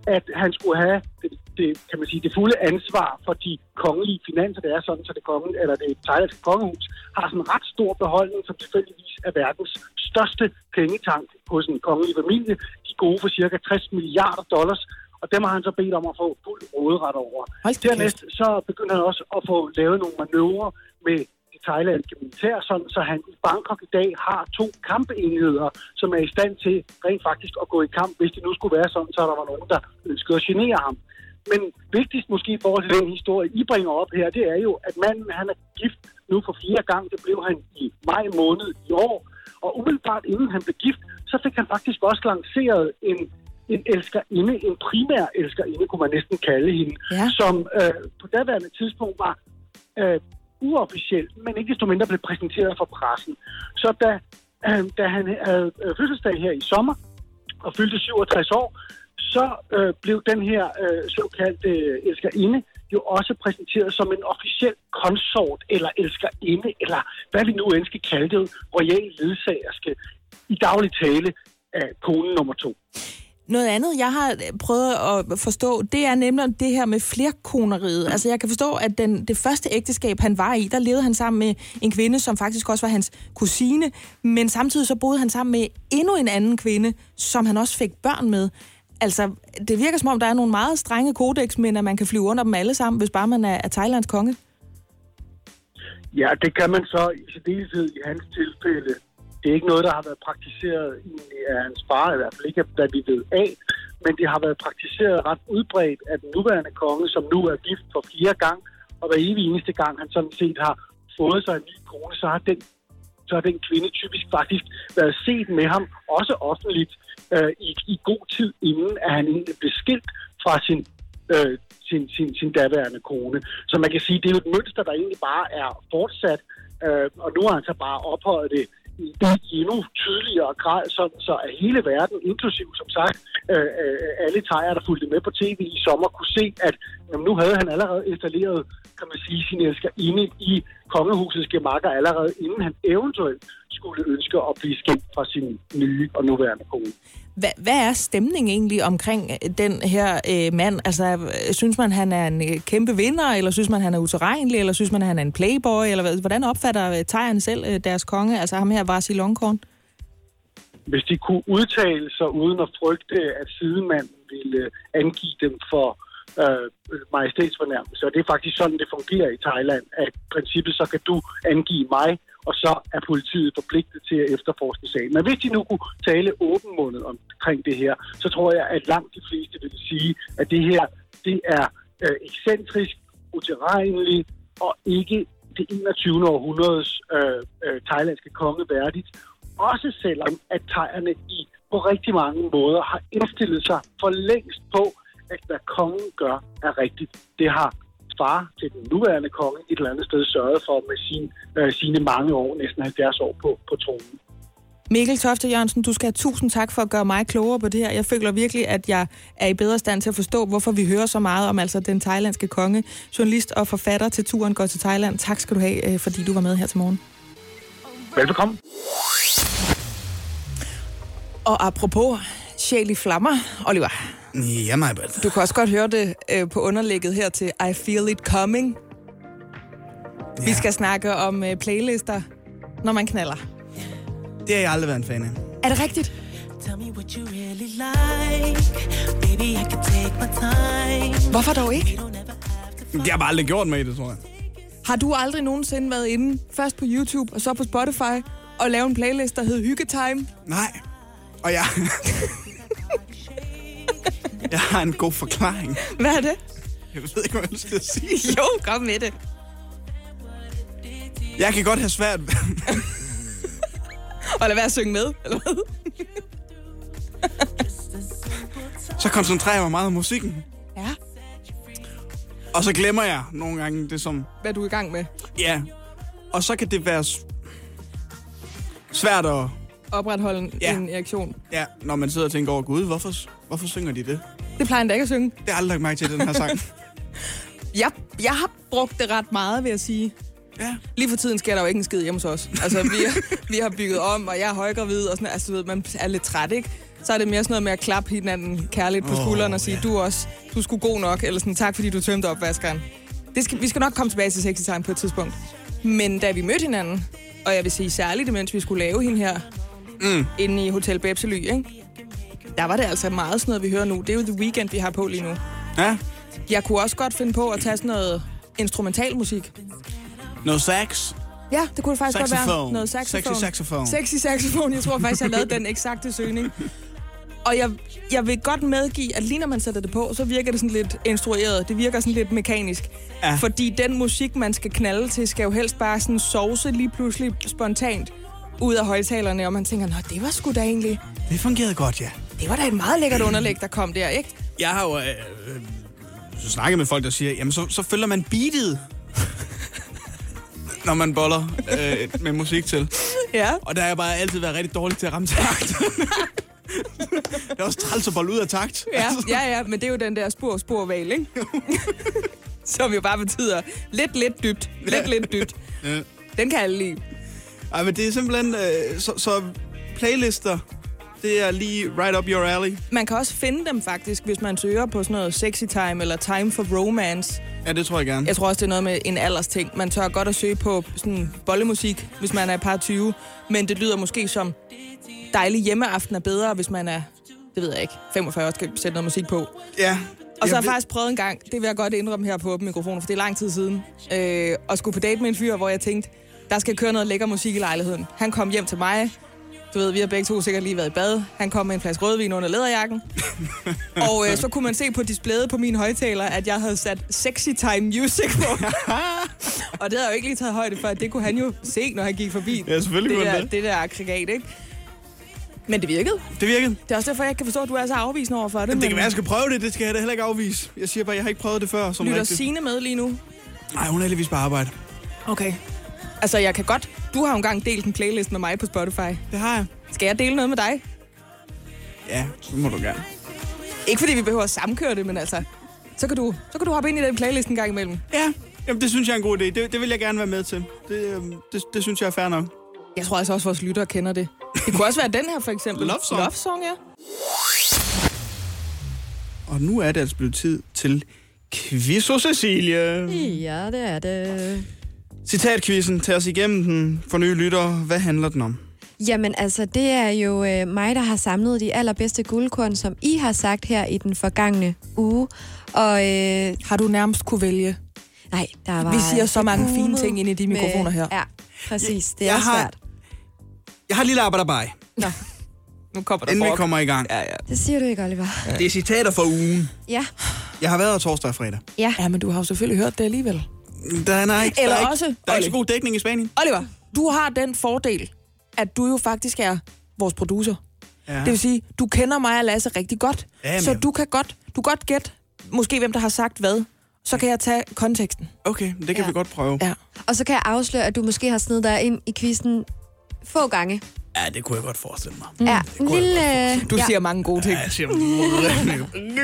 Speaker 12: at han skulle have det, det, kan man sige, det fulde ansvar for de kongelige finanser. Det er sådan, så det, konge, eller det thailandske kongehus har sådan en ret stor beholdning, som tilfældigvis er verdens største pengetank hos en kongelig familie. De er gode for cirka 60 milliarder dollars, og dem har han så bedt om at få fuld råderet over. Dernæst så begynder han også at få lavet nogle manøvrer med det thailandske militær, sådan, så han i Bangkok i dag har to kampenheder, som er i stand til rent faktisk at gå i kamp, hvis det nu skulle være sådan, så der var nogen, der ønskede at genere ham. Men vigtigst måske i forhold til den historie, I bringer op her, det er jo, at manden han er gift nu for fire gange. Det blev han i maj måned i år. Og umiddelbart inden han blev gift, så fik han faktisk også lanceret en, en elskerinde, en primær elskerinde, kunne man næsten kalde hende,
Speaker 1: ja.
Speaker 12: som øh, på daværende tidspunkt var øh, uofficielt, men ikke desto mindre blev præsenteret for pressen. Så da øh, da han havde øh, fødselsdag her i sommer og fyldte 67 år, så øh, blev den her øh, såkaldte øh, elskerinde jo også præsenteret som en officiel konsort eller elskerinde, eller hvad vi nu end skal kalde det, royal ledsagerske i daglig tale af konen nummer to.
Speaker 1: Noget andet, jeg har øh, prøvet at forstå, det er nemlig det her med flerkoneriet. Altså, jeg kan forstå, at den, det første ægteskab, han var i, der levede han sammen med en kvinde, som faktisk også var hans kusine, men samtidig så boede han sammen med endnu en anden kvinde, som han også fik børn med. Altså, det virker som om, der er nogle meget strenge kodex, men at man kan flyve under dem alle sammen, hvis bare man er, er Thailands konge.
Speaker 12: Ja, det kan man så i særdeleshed i hans tilfælde. Det er ikke noget, der har været praktiseret egentlig af hans far, i hvert fald ikke, hvad vi ved af. Men det har været praktiseret ret udbredt af den nuværende konge, som nu er gift for fire gang, Og hver evig eneste gang, han sådan set har fået sig en ny kone, så har den, så har den kvinde typisk faktisk været set med ham, også offentligt, øh, i, i god tid, inden at han egentlig blev skilt fra sin, øh, sin, sin, sin daværende kone. Så man kan sige, det er jo et mønster, der egentlig bare er fortsat, øh, og nu har han så bare ophøjet det i, i endnu tydeligere grad, så, så at hele verden, inklusiv som sagt øh, øh alle tejer, der fulgte med på tv i sommer, kunne se, at jamen, nu havde han allerede installeret, kan man sige, sin elsker inde i kongehusets gemakker allerede, inden han eventuelt skulle ønske at blive skilt fra sin nye og nuværende kone.
Speaker 1: Hvad, hvad er stemningen egentlig omkring øh, den her øh, mand? Altså, øh, synes man, han er en øh, kæmpe vinder, eller synes man, han er uterrenelig, eller synes man, han er en playboy, eller hvad, hvordan opfatter tegerne selv øh, deres konge, altså ham her, Varsi Longkorn?
Speaker 12: Hvis de kunne udtale sig uden at frygte, at sidemanden ville angive dem for øh, majestætsfornærmelse. Og det er faktisk sådan, det fungerer i Thailand, at i princippet så kan du angive mig, og så er politiet forpligtet til at efterforske sagen. Men hvis de nu kunne tale åbenmundet omkring det her, så tror jeg, at langt de fleste vil sige, at det her, det er øh, ekscentrisk, utilregneligt og ikke det 21. århundredes øh, øh, thailandske konge værdigt. Også selvom at thaierne i på rigtig mange måder har indstillet sig for længst på, at hvad kongen gør er rigtigt. Det har far til den nuværende konge et eller andet sted sørget for med sin, øh, sine mange år, næsten 70 år på, på tronen.
Speaker 1: Mikkel Tofte Jørgensen, du skal have tusind tak for at gøre mig klogere på det her. Jeg føler virkelig, at jeg er i bedre stand til at forstå, hvorfor vi hører så meget om altså den thailandske konge, journalist og forfatter til turen går til Thailand. Tak skal du have, øh, fordi du var med her til morgen.
Speaker 12: Velbekomme.
Speaker 1: Og apropos sjæl i flammer, Oliver.
Speaker 11: Ja, mig, but.
Speaker 1: Du kan også godt høre det øh, på underlægget her til I Feel It Coming. Ja. Vi skal snakke om øh, playlister, når man knaller.
Speaker 11: Det har jeg aldrig været en fan af.
Speaker 1: Er det rigtigt? Hvorfor dog ikke?
Speaker 11: Jeg har bare aldrig gjort i det, tror jeg.
Speaker 1: Har du aldrig nogensinde været inde, først på YouTube og så på Spotify, og lavet en playlist, der hed Hyggetime?
Speaker 11: Nej. Og jeg... jeg har en god forklaring.
Speaker 1: Hvad er det?
Speaker 11: Jeg ved ikke, hvad jeg skal sige.
Speaker 1: Jo, kom med det.
Speaker 11: Jeg kan godt have svært...
Speaker 1: Og lad være at synge med, eller hvad?
Speaker 11: så koncentrerer jeg mig meget om musikken.
Speaker 1: Ja.
Speaker 11: Og så glemmer jeg nogle gange det som...
Speaker 1: Hvad du er i gang med?
Speaker 11: Ja. Og så kan det være svært at...
Speaker 1: Opretholde en,
Speaker 11: Ja.
Speaker 1: en reaktion.
Speaker 11: Ja, når man sidder og tænker over, gud, hvorfor, hvorfor synger de det?
Speaker 1: Det plejer han da ikke at synge.
Speaker 11: Det har jeg aldrig lagt mærke til, den her sang.
Speaker 1: Jeg, jeg har brugt det ret meget, vil jeg sige.
Speaker 11: Ja.
Speaker 1: Lige for tiden sker der jo ikke en skid hjemme hos os. Altså, vi, vi har bygget om, og jeg er højgravid, og sådan, altså, du ved, man er lidt træt, ikke? Så er det mere sådan noget med at klappe hinanden kærligt på skulderen og sige,
Speaker 11: ja.
Speaker 1: du er også, du sgu god nok, eller sådan, tak fordi du tømte opvaskeren. Det skal, vi skal nok komme tilbage til sexy time på et tidspunkt. Men da vi mødte hinanden, og jeg vil sige særligt, mens vi skulle lave hende her,
Speaker 11: mm.
Speaker 1: inde i Hotel Bepsely, ikke? Der var det altså meget sådan noget, vi hører nu. Det er jo The Weekend, vi har på lige nu.
Speaker 11: Ja.
Speaker 1: Jeg kunne også godt finde på at tage sådan noget instrumentalmusik.
Speaker 11: Noget sax.
Speaker 1: Ja, det kunne det faktisk godt være.
Speaker 11: Saxophone.
Speaker 1: Noget saxophone.
Speaker 11: Sexy saxophone.
Speaker 1: Sexy saxophone. Jeg tror faktisk, jeg lavede den eksakte søgning. Og jeg, jeg vil godt medgive, at lige når man sætter det på, så virker det sådan lidt instrueret. Det virker sådan lidt mekanisk.
Speaker 11: Ja.
Speaker 1: Fordi den musik, man skal knalde til, skal jo helst bare sådan sovse lige pludselig spontant ud af højtalerne, og man tænker, nå, det var sgu da egentlig...
Speaker 11: Det fungerede godt, ja.
Speaker 1: Det var da et meget lækkert underlæg, der kom der, ikke?
Speaker 11: Jeg har jo øh, øh, så snakket med folk, der siger, jamen så, så følger man beatet, når man boller øh, med musik til.
Speaker 1: Ja.
Speaker 11: Og der har jeg bare altid været rigtig dårlig til at ramme takt. det er også træls at bolle ud af takt.
Speaker 1: Ja, ja, ja, men det er jo den der spor, spor, ikke? Som jo bare betyder lidt, lidt dybt. Lidt, lidt dybt.
Speaker 11: Ja.
Speaker 1: Den kan alle lide.
Speaker 11: Ej, men det er simpelthen... Øh, så, så playlister, det er lige right up your alley.
Speaker 1: Man kan også finde dem faktisk, hvis man søger på sådan noget sexy time eller time for romance.
Speaker 11: Ja, det tror jeg gerne.
Speaker 1: Jeg tror også, det er noget med en aldersting. Man tør godt at søge på sådan bollemusik, hvis man er par 20. Men det lyder måske som dejlig hjemmeaften er bedre, hvis man er, det ved jeg ikke, 45 og skal sætte noget musik på.
Speaker 11: Ja.
Speaker 1: Og så har
Speaker 11: Jeg ved-
Speaker 1: faktisk prøvet en gang, det vil jeg godt indrømme her på åben mikrofon, for det er lang tid siden, øh, at skulle på date med en fyr, hvor jeg tænkte, der skal køre noget lækker musik i lejligheden. Han kom hjem til mig, du ved, vi har begge to sikkert lige været i bad. Han kom med en flaske rødvin under læderjakken. og øh, så kunne man se på displayet på min højtaler, at jeg havde sat sexy time music på. og det havde jeg jo ikke lige taget højde for, det kunne han jo se, når han gik forbi.
Speaker 11: Ja, selvfølgelig
Speaker 1: det der,
Speaker 11: det.
Speaker 1: det der aggregat, ikke? Men det virkede.
Speaker 11: Det virkede.
Speaker 1: Det er også derfor, jeg kan forstå, at du er så afvisende over for det.
Speaker 11: Jamen, det
Speaker 1: men
Speaker 11: kan være, jeg skal prøve det. Det skal jeg da heller ikke afvise. Jeg siger bare, jeg har ikke prøvet det før. Som
Speaker 1: Lytter. Signe med lige nu?
Speaker 11: Nej, hun er heldigvis på arbejde.
Speaker 1: Okay. Altså, jeg kan godt... Du har jo engang delt en playlist med mig på Spotify.
Speaker 11: Det har jeg.
Speaker 1: Skal jeg dele noget med dig?
Speaker 11: Ja, så må du gerne.
Speaker 1: Ikke fordi vi behøver at samkøre det, men altså... Så kan du, så kan du hoppe ind i den playlist en gang imellem.
Speaker 11: Ja, Jamen, det synes jeg er en god idé. Det, det vil jeg gerne være med til. Det, øhm, det, det synes jeg er fair nok.
Speaker 1: Jeg tror altså også, at vores lyttere kender det. Det kunne også være den her, for eksempel.
Speaker 11: Love Song.
Speaker 1: Love Song, ja.
Speaker 11: Og nu er det altså blevet tid til Quiz hos Cecilie.
Speaker 13: Ja, det er det.
Speaker 11: Citatquizzen. Tag os igennem den for nye lyttere. Hvad handler den om?
Speaker 13: Jamen altså, det er jo øh, mig, der har samlet de allerbedste guldkorn, som I har sagt her i den forgangne uge. Og, øh,
Speaker 1: har du nærmest kunne vælge?
Speaker 13: Nej, der var...
Speaker 1: Vi siger så mange fine ting ind i de
Speaker 13: med-
Speaker 1: mikrofoner her.
Speaker 13: Ja, præcis. Det
Speaker 11: Jeg
Speaker 13: er
Speaker 11: har-
Speaker 13: svært.
Speaker 11: Jeg har et lille arbejde bare.
Speaker 1: Nu kommer der
Speaker 11: Inden vi kommer i gang.
Speaker 1: Ja, ja.
Speaker 13: Det siger du ikke, Oliver.
Speaker 11: Det er citater for ugen.
Speaker 13: Ja.
Speaker 11: Jeg har været her torsdag og fredag.
Speaker 13: Ja.
Speaker 1: ja, men du har jo selvfølgelig hørt det alligevel.
Speaker 11: Der er ikke,
Speaker 1: Eller
Speaker 11: der er
Speaker 1: også...
Speaker 11: Ikke, der er ikke så god dækning i Spanien.
Speaker 1: Oliver, du har den fordel, at du jo faktisk er vores producer.
Speaker 11: Ja.
Speaker 1: Det vil sige, du kender mig og Lasse rigtig godt.
Speaker 11: Ja, men-
Speaker 1: så du kan godt, du kan godt gætte, måske hvem der har sagt hvad. Så kan jeg tage konteksten.
Speaker 11: Okay, det kan
Speaker 13: Ja.
Speaker 11: vi godt prøve.
Speaker 1: Ja.
Speaker 13: Og så kan jeg afsløre, at du måske har snedet dig ind i quizzen få gange.
Speaker 11: Ja, det kunne jeg godt forestille mig.
Speaker 13: Ja, en lille...
Speaker 1: Du
Speaker 13: ja.
Speaker 1: siger mange gode ting.
Speaker 11: Ja, jeg siger,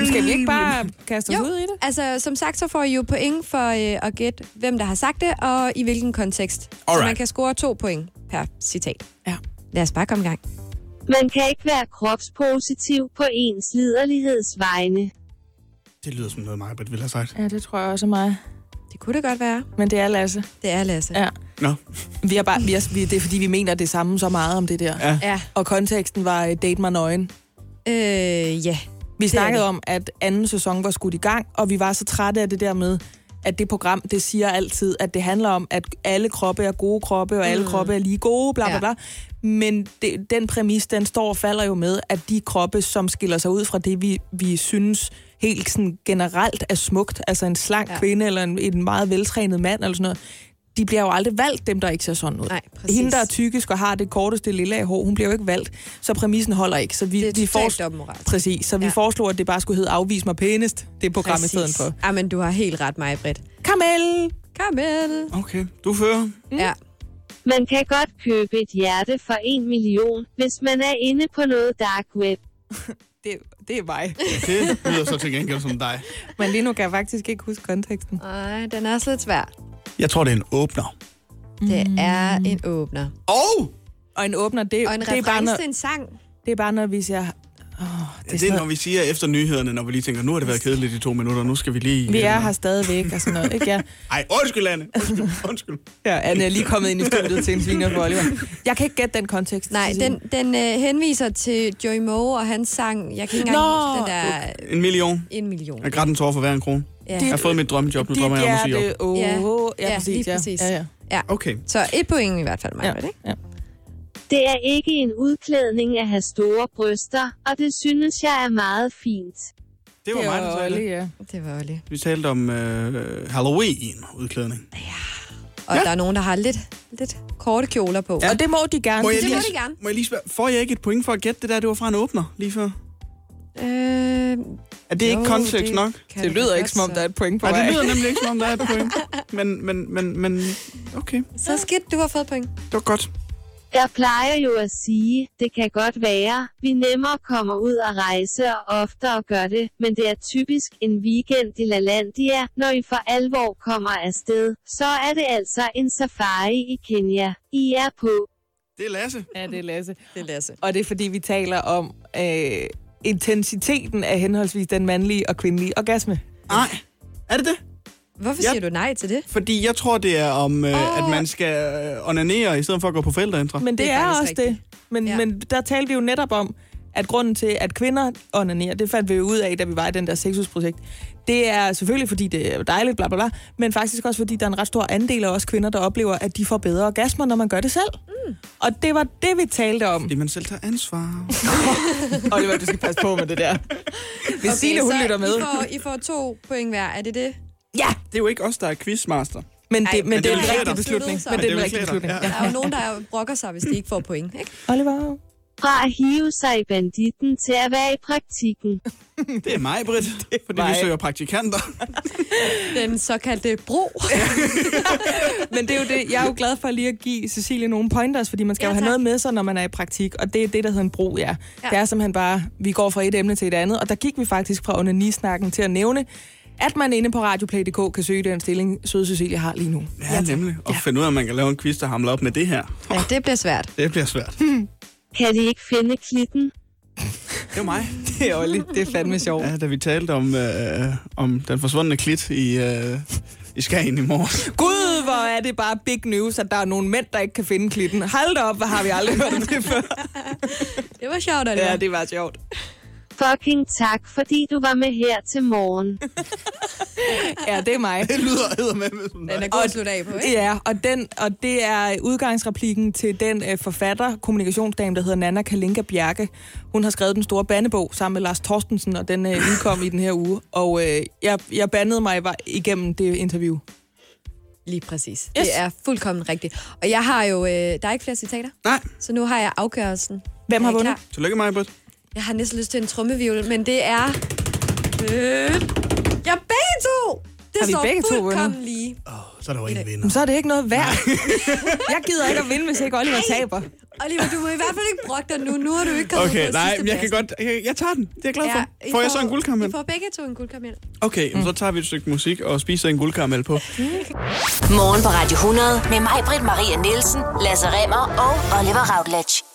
Speaker 1: Skal vi ikke bare kaste os
Speaker 13: Jo,
Speaker 1: ud i det?
Speaker 13: altså som sagt, så får I jo point for øh, at gætte, hvem der har sagt det, og i hvilken kontekst. Så
Speaker 11: Alright.
Speaker 13: man kan score to point per citat.
Speaker 1: Ja.
Speaker 13: Lad os bare komme i gang.
Speaker 14: Man kan ikke være kropspositiv på ens liderligheds vegne.
Speaker 11: Det lyder som noget, Majbert ville have sagt.
Speaker 1: Ja, det tror jeg også er mig.
Speaker 13: Det kunne det godt være.
Speaker 1: Men det er Lasse.
Speaker 13: Det er Lasse.
Speaker 1: Ja.
Speaker 11: Nå.
Speaker 1: Vi har bare, vi har, vi, det er fordi, vi mener det samme så meget om det der.
Speaker 11: Ja.
Speaker 13: Ja.
Speaker 1: Og konteksten var øh, Date mig nøgen.
Speaker 13: Øh, ja.
Speaker 1: Vi snakkede
Speaker 13: det.
Speaker 1: om, at anden sæson var skudt i gang, og vi var så trætte af det der med, at det program, det siger altid, at det handler om, at alle kroppe er gode kroppe, og alle
Speaker 13: Mm.
Speaker 1: kroppe er lige gode, bla bla
Speaker 13: Ja.
Speaker 1: bla. Men det, den præmis, den står og falder jo med, at de kroppe, som skiller sig ud fra det, vi, vi synes helt sådan generelt er smukt, altså en slank
Speaker 13: Ja.
Speaker 1: ja. kvinde eller en, en meget veltrænet mand eller sådan noget, de bliver jo aldrig valgt, dem der ikke ser sådan ud.
Speaker 13: Nej, præcis.
Speaker 1: Hende, der er tykisk og har det korteste lille af hår, hun bliver jo ikke valgt, så præmissen holder ikke. Så vi,
Speaker 13: Det er
Speaker 1: vi
Speaker 13: dobbeltmoral.
Speaker 1: Præcis, så vi
Speaker 13: Ja.
Speaker 1: foreslår, at det bare skulle hedde Afvis mig pænest, det program i stedet for.
Speaker 13: Ja, men du har helt ret, mig, Britt.
Speaker 1: Kamel!
Speaker 13: Kamel!
Speaker 11: Okay, du fører.
Speaker 13: Mm. Ja.
Speaker 14: Man kan godt købe et hjerte for en million, hvis man er inde på noget dark web.
Speaker 1: Det, det er mig.
Speaker 11: Det lyder så til gengæld som dig.
Speaker 1: Men lige nu kan jeg faktisk ikke huske konteksten.
Speaker 13: Nej, den er også lidt svær.
Speaker 11: Jeg tror, det er en åbner.
Speaker 13: Det er en åbner.
Speaker 11: Oh!
Speaker 1: Og en åbner, det,
Speaker 13: Og en
Speaker 1: det, er, bare,
Speaker 13: reference til en sang.
Speaker 1: det er bare, når vi siger... Oh,
Speaker 11: Det er, det er, når vi siger efter nyhederne, når vi lige tænker, nu har det været kedeligt i to minutter, nu skal vi lige...
Speaker 1: Vi er her stadigvæk og sådan noget, ikke? Ja,
Speaker 11: Ej, undskyld, Anne. Undskyld, undskyld.
Speaker 1: ja Anne er lige kommet ind i studiet til en sviner for Oliver. Jeg kan ikke gætte den kontekst.
Speaker 13: Nej, den, den øh, henviser til Joey Moe og hans sang. Jeg kan ikke
Speaker 1: Nå!
Speaker 13: engang huske den der...
Speaker 11: En million.
Speaker 13: En million.
Speaker 11: Jeg græd en tår for hver en krone.
Speaker 13: Ja.
Speaker 11: Jeg har fået mit drømmejob, nu drømmer jeg om at sige op.
Speaker 1: hjerte, åh,
Speaker 13: Ja.
Speaker 1: ja,
Speaker 13: Ja,
Speaker 1: præcis.
Speaker 13: lige
Speaker 1: ja.
Speaker 13: præcis.
Speaker 1: Ja, ja.
Speaker 13: Ja.
Speaker 11: Okay.
Speaker 13: Så et point i hvert fald, mig,
Speaker 1: Ja.
Speaker 13: ikke?
Speaker 1: ja.
Speaker 14: Det er ikke en udklædning at have store bryster, og det synes jeg er meget fint.
Speaker 11: Det var mig, der sagde
Speaker 1: Olli,
Speaker 11: det.
Speaker 1: ja.
Speaker 13: Det var Olli.
Speaker 11: Vi talte om øh, Halloween-udklædning.
Speaker 13: Og ja. der er nogen, der har lidt, lidt korte kjoler på.
Speaker 1: Og det må de gerne.
Speaker 11: Må jeg,
Speaker 13: Det
Speaker 11: lige,
Speaker 13: må de gerne.
Speaker 11: må jeg lige spørge, får jeg ikke et point for at gætte det der, det var fra en åbner lige før?
Speaker 13: Øh,
Speaker 11: Er det ikke
Speaker 13: Jo,
Speaker 11: kontekst
Speaker 13: det
Speaker 11: nok?
Speaker 13: kan
Speaker 1: Det lyder ikke, som om
Speaker 13: så.
Speaker 1: der er et point på
Speaker 11: Nej, det lyder nemlig ikke, som om der er et point. Men, men, men, men okay,
Speaker 13: Så skidt, du har fået point.
Speaker 11: det var godt.
Speaker 14: Jeg plejer jo at sige, det kan godt være, vi nemmere kommer ud og rejse og oftere gør det, men det er typisk en weekend i LaLandia, når I for alvor kommer afsted. Så er det altså en safari i Kenya. I er på.
Speaker 11: Det er Lasse.
Speaker 1: Ja, det er Lasse.
Speaker 13: Det er Lasse.
Speaker 1: Og det er fordi, vi taler om øh, intensiteten af henholdsvis den mandlige og kvindelige orgasme.
Speaker 11: Nej, er det det?
Speaker 13: Hvorfor siger du nej til det?
Speaker 11: Fordi jeg tror, det er om, øh, at man skal øh, onanere, i stedet for at gå på forældreintra.
Speaker 1: Men det, det er, er også det. Men, ja. men der talte vi jo netop om, at grunden til, at kvinder onanerer, det fandt vi jo ud af, da vi var i den der sexhusprojekt, det er selvfølgelig, fordi det er dejligt, bla bla bla, men faktisk også, fordi der er en ret stor andel af os kvinder, der oplever, at de får bedre orgasmer, når man gør det selv. Mm. Og det var det, vi talte om.
Speaker 11: Fordi man selv tager ansvar.
Speaker 1: Oliver, du skal passe på med det der. Hvis okay, Signe, hun
Speaker 13: så
Speaker 1: lytter med.
Speaker 13: I får, I får to point hver. Er det det?
Speaker 1: Ja!
Speaker 11: Det er jo ikke os, der er quizmaster.
Speaker 1: Men det,
Speaker 13: Ej,
Speaker 1: men det er en rigtig beslutning. Men det er
Speaker 11: Men
Speaker 1: en rigtig beslutning.
Speaker 11: ja.
Speaker 13: Der er jo nogen, der brokker sig, hvis de ikke får point. Ikke?
Speaker 1: Oliver.
Speaker 14: Fra at hive sig i banditten til at være i praktikken.
Speaker 11: Det er mig, Britt. Fordi
Speaker 1: mig.
Speaker 11: vi søger praktikanter.
Speaker 13: Den såkaldte bro.
Speaker 1: Men det er jo det, jeg er jo glad for lige at give Cecilie nogle pointers, fordi man skal
Speaker 13: Ja,
Speaker 1: jo have
Speaker 13: tak.
Speaker 1: noget med sig, når man er i praktik, og det er det, der hedder en bro, ja.
Speaker 13: Ja.
Speaker 1: Det er simpelthen bare, vi går fra et emne til et andet, og der gik vi faktisk fra onanisnakken til at nævne, at man inde på radioplay.dk kan søge den stilling, søde Cecilie har lige nu.
Speaker 11: Ja, nemlig. Og finde ud af, at man kan lave en quiz, der hamler op med det her.
Speaker 13: Ja, det bliver svært.
Speaker 11: Det bliver svært.
Speaker 14: Kan de ikke finde klitten?
Speaker 11: Det er mig.
Speaker 1: Det er Olli, det er fandme sjovt.
Speaker 11: Ja, da vi talte om, øh, om den forsvundne klit i, øh, i Skagen i morges.
Speaker 1: Gud, hvor er det bare big news, at der er nogle mænd, der ikke kan finde klitten. Hold da op, hvor har vi aldrig hørt om det før.
Speaker 13: Det var sjovt, Oliver.
Speaker 1: Ja, det var sjovt.
Speaker 14: Fucking tak, fordi du var med her til morgen.
Speaker 1: Ja, det er mig.
Speaker 11: Det lyder hedder med. med
Speaker 13: Den er god at slutte af på, ikke?
Speaker 1: Ja, og, den, og det er udgangsreplikken til den øh, forfatter, kommunikationsdame, der hedder Nana Kalinka Bjerke. Hun har skrevet den store bandebog sammen med Lars Torstensen, og den øh, udkom i den her uge. Og øh, jeg, jeg bandede mig var igennem det interview.
Speaker 13: Lige præcis. Yes. Det er fuldkommen rigtigt. Og jeg har jo... Øh, der er ikke flere citater.
Speaker 11: Nej.
Speaker 13: Så nu har jeg afgørelsen.
Speaker 1: Hvem har vundet?
Speaker 11: Tillykke mig, Britt.
Speaker 13: Jeg har næsten lyst til en trummevivl, men det er... Øh, ja, begge to! Det
Speaker 1: Har vi
Speaker 13: står
Speaker 1: begge to vundet?
Speaker 13: lige.
Speaker 11: Så er der jo ingen vinder.
Speaker 1: Men så er det ikke noget værd. jeg gider ikke at vinde, hvis ikke Oliver taber.
Speaker 13: Oliver, du må i hvert fald ikke brokke dig nu. Nu er du ikke kommet
Speaker 11: Okay,
Speaker 13: på
Speaker 11: nej,
Speaker 13: sidste
Speaker 11: men jeg kan godt... Jeg, jeg tager den. Det er jeg glad for.
Speaker 13: I
Speaker 11: Får jeg så en guldkaramel?
Speaker 13: I får begge to en guldkaramel.
Speaker 11: Okay, mm. så tager vi et stykke musik og spiser en guldkaramel på.
Speaker 15: Morgen på Radio 100 med mig, Britt Maria Nielsen, Lasse Remmer og Oliver Routledge.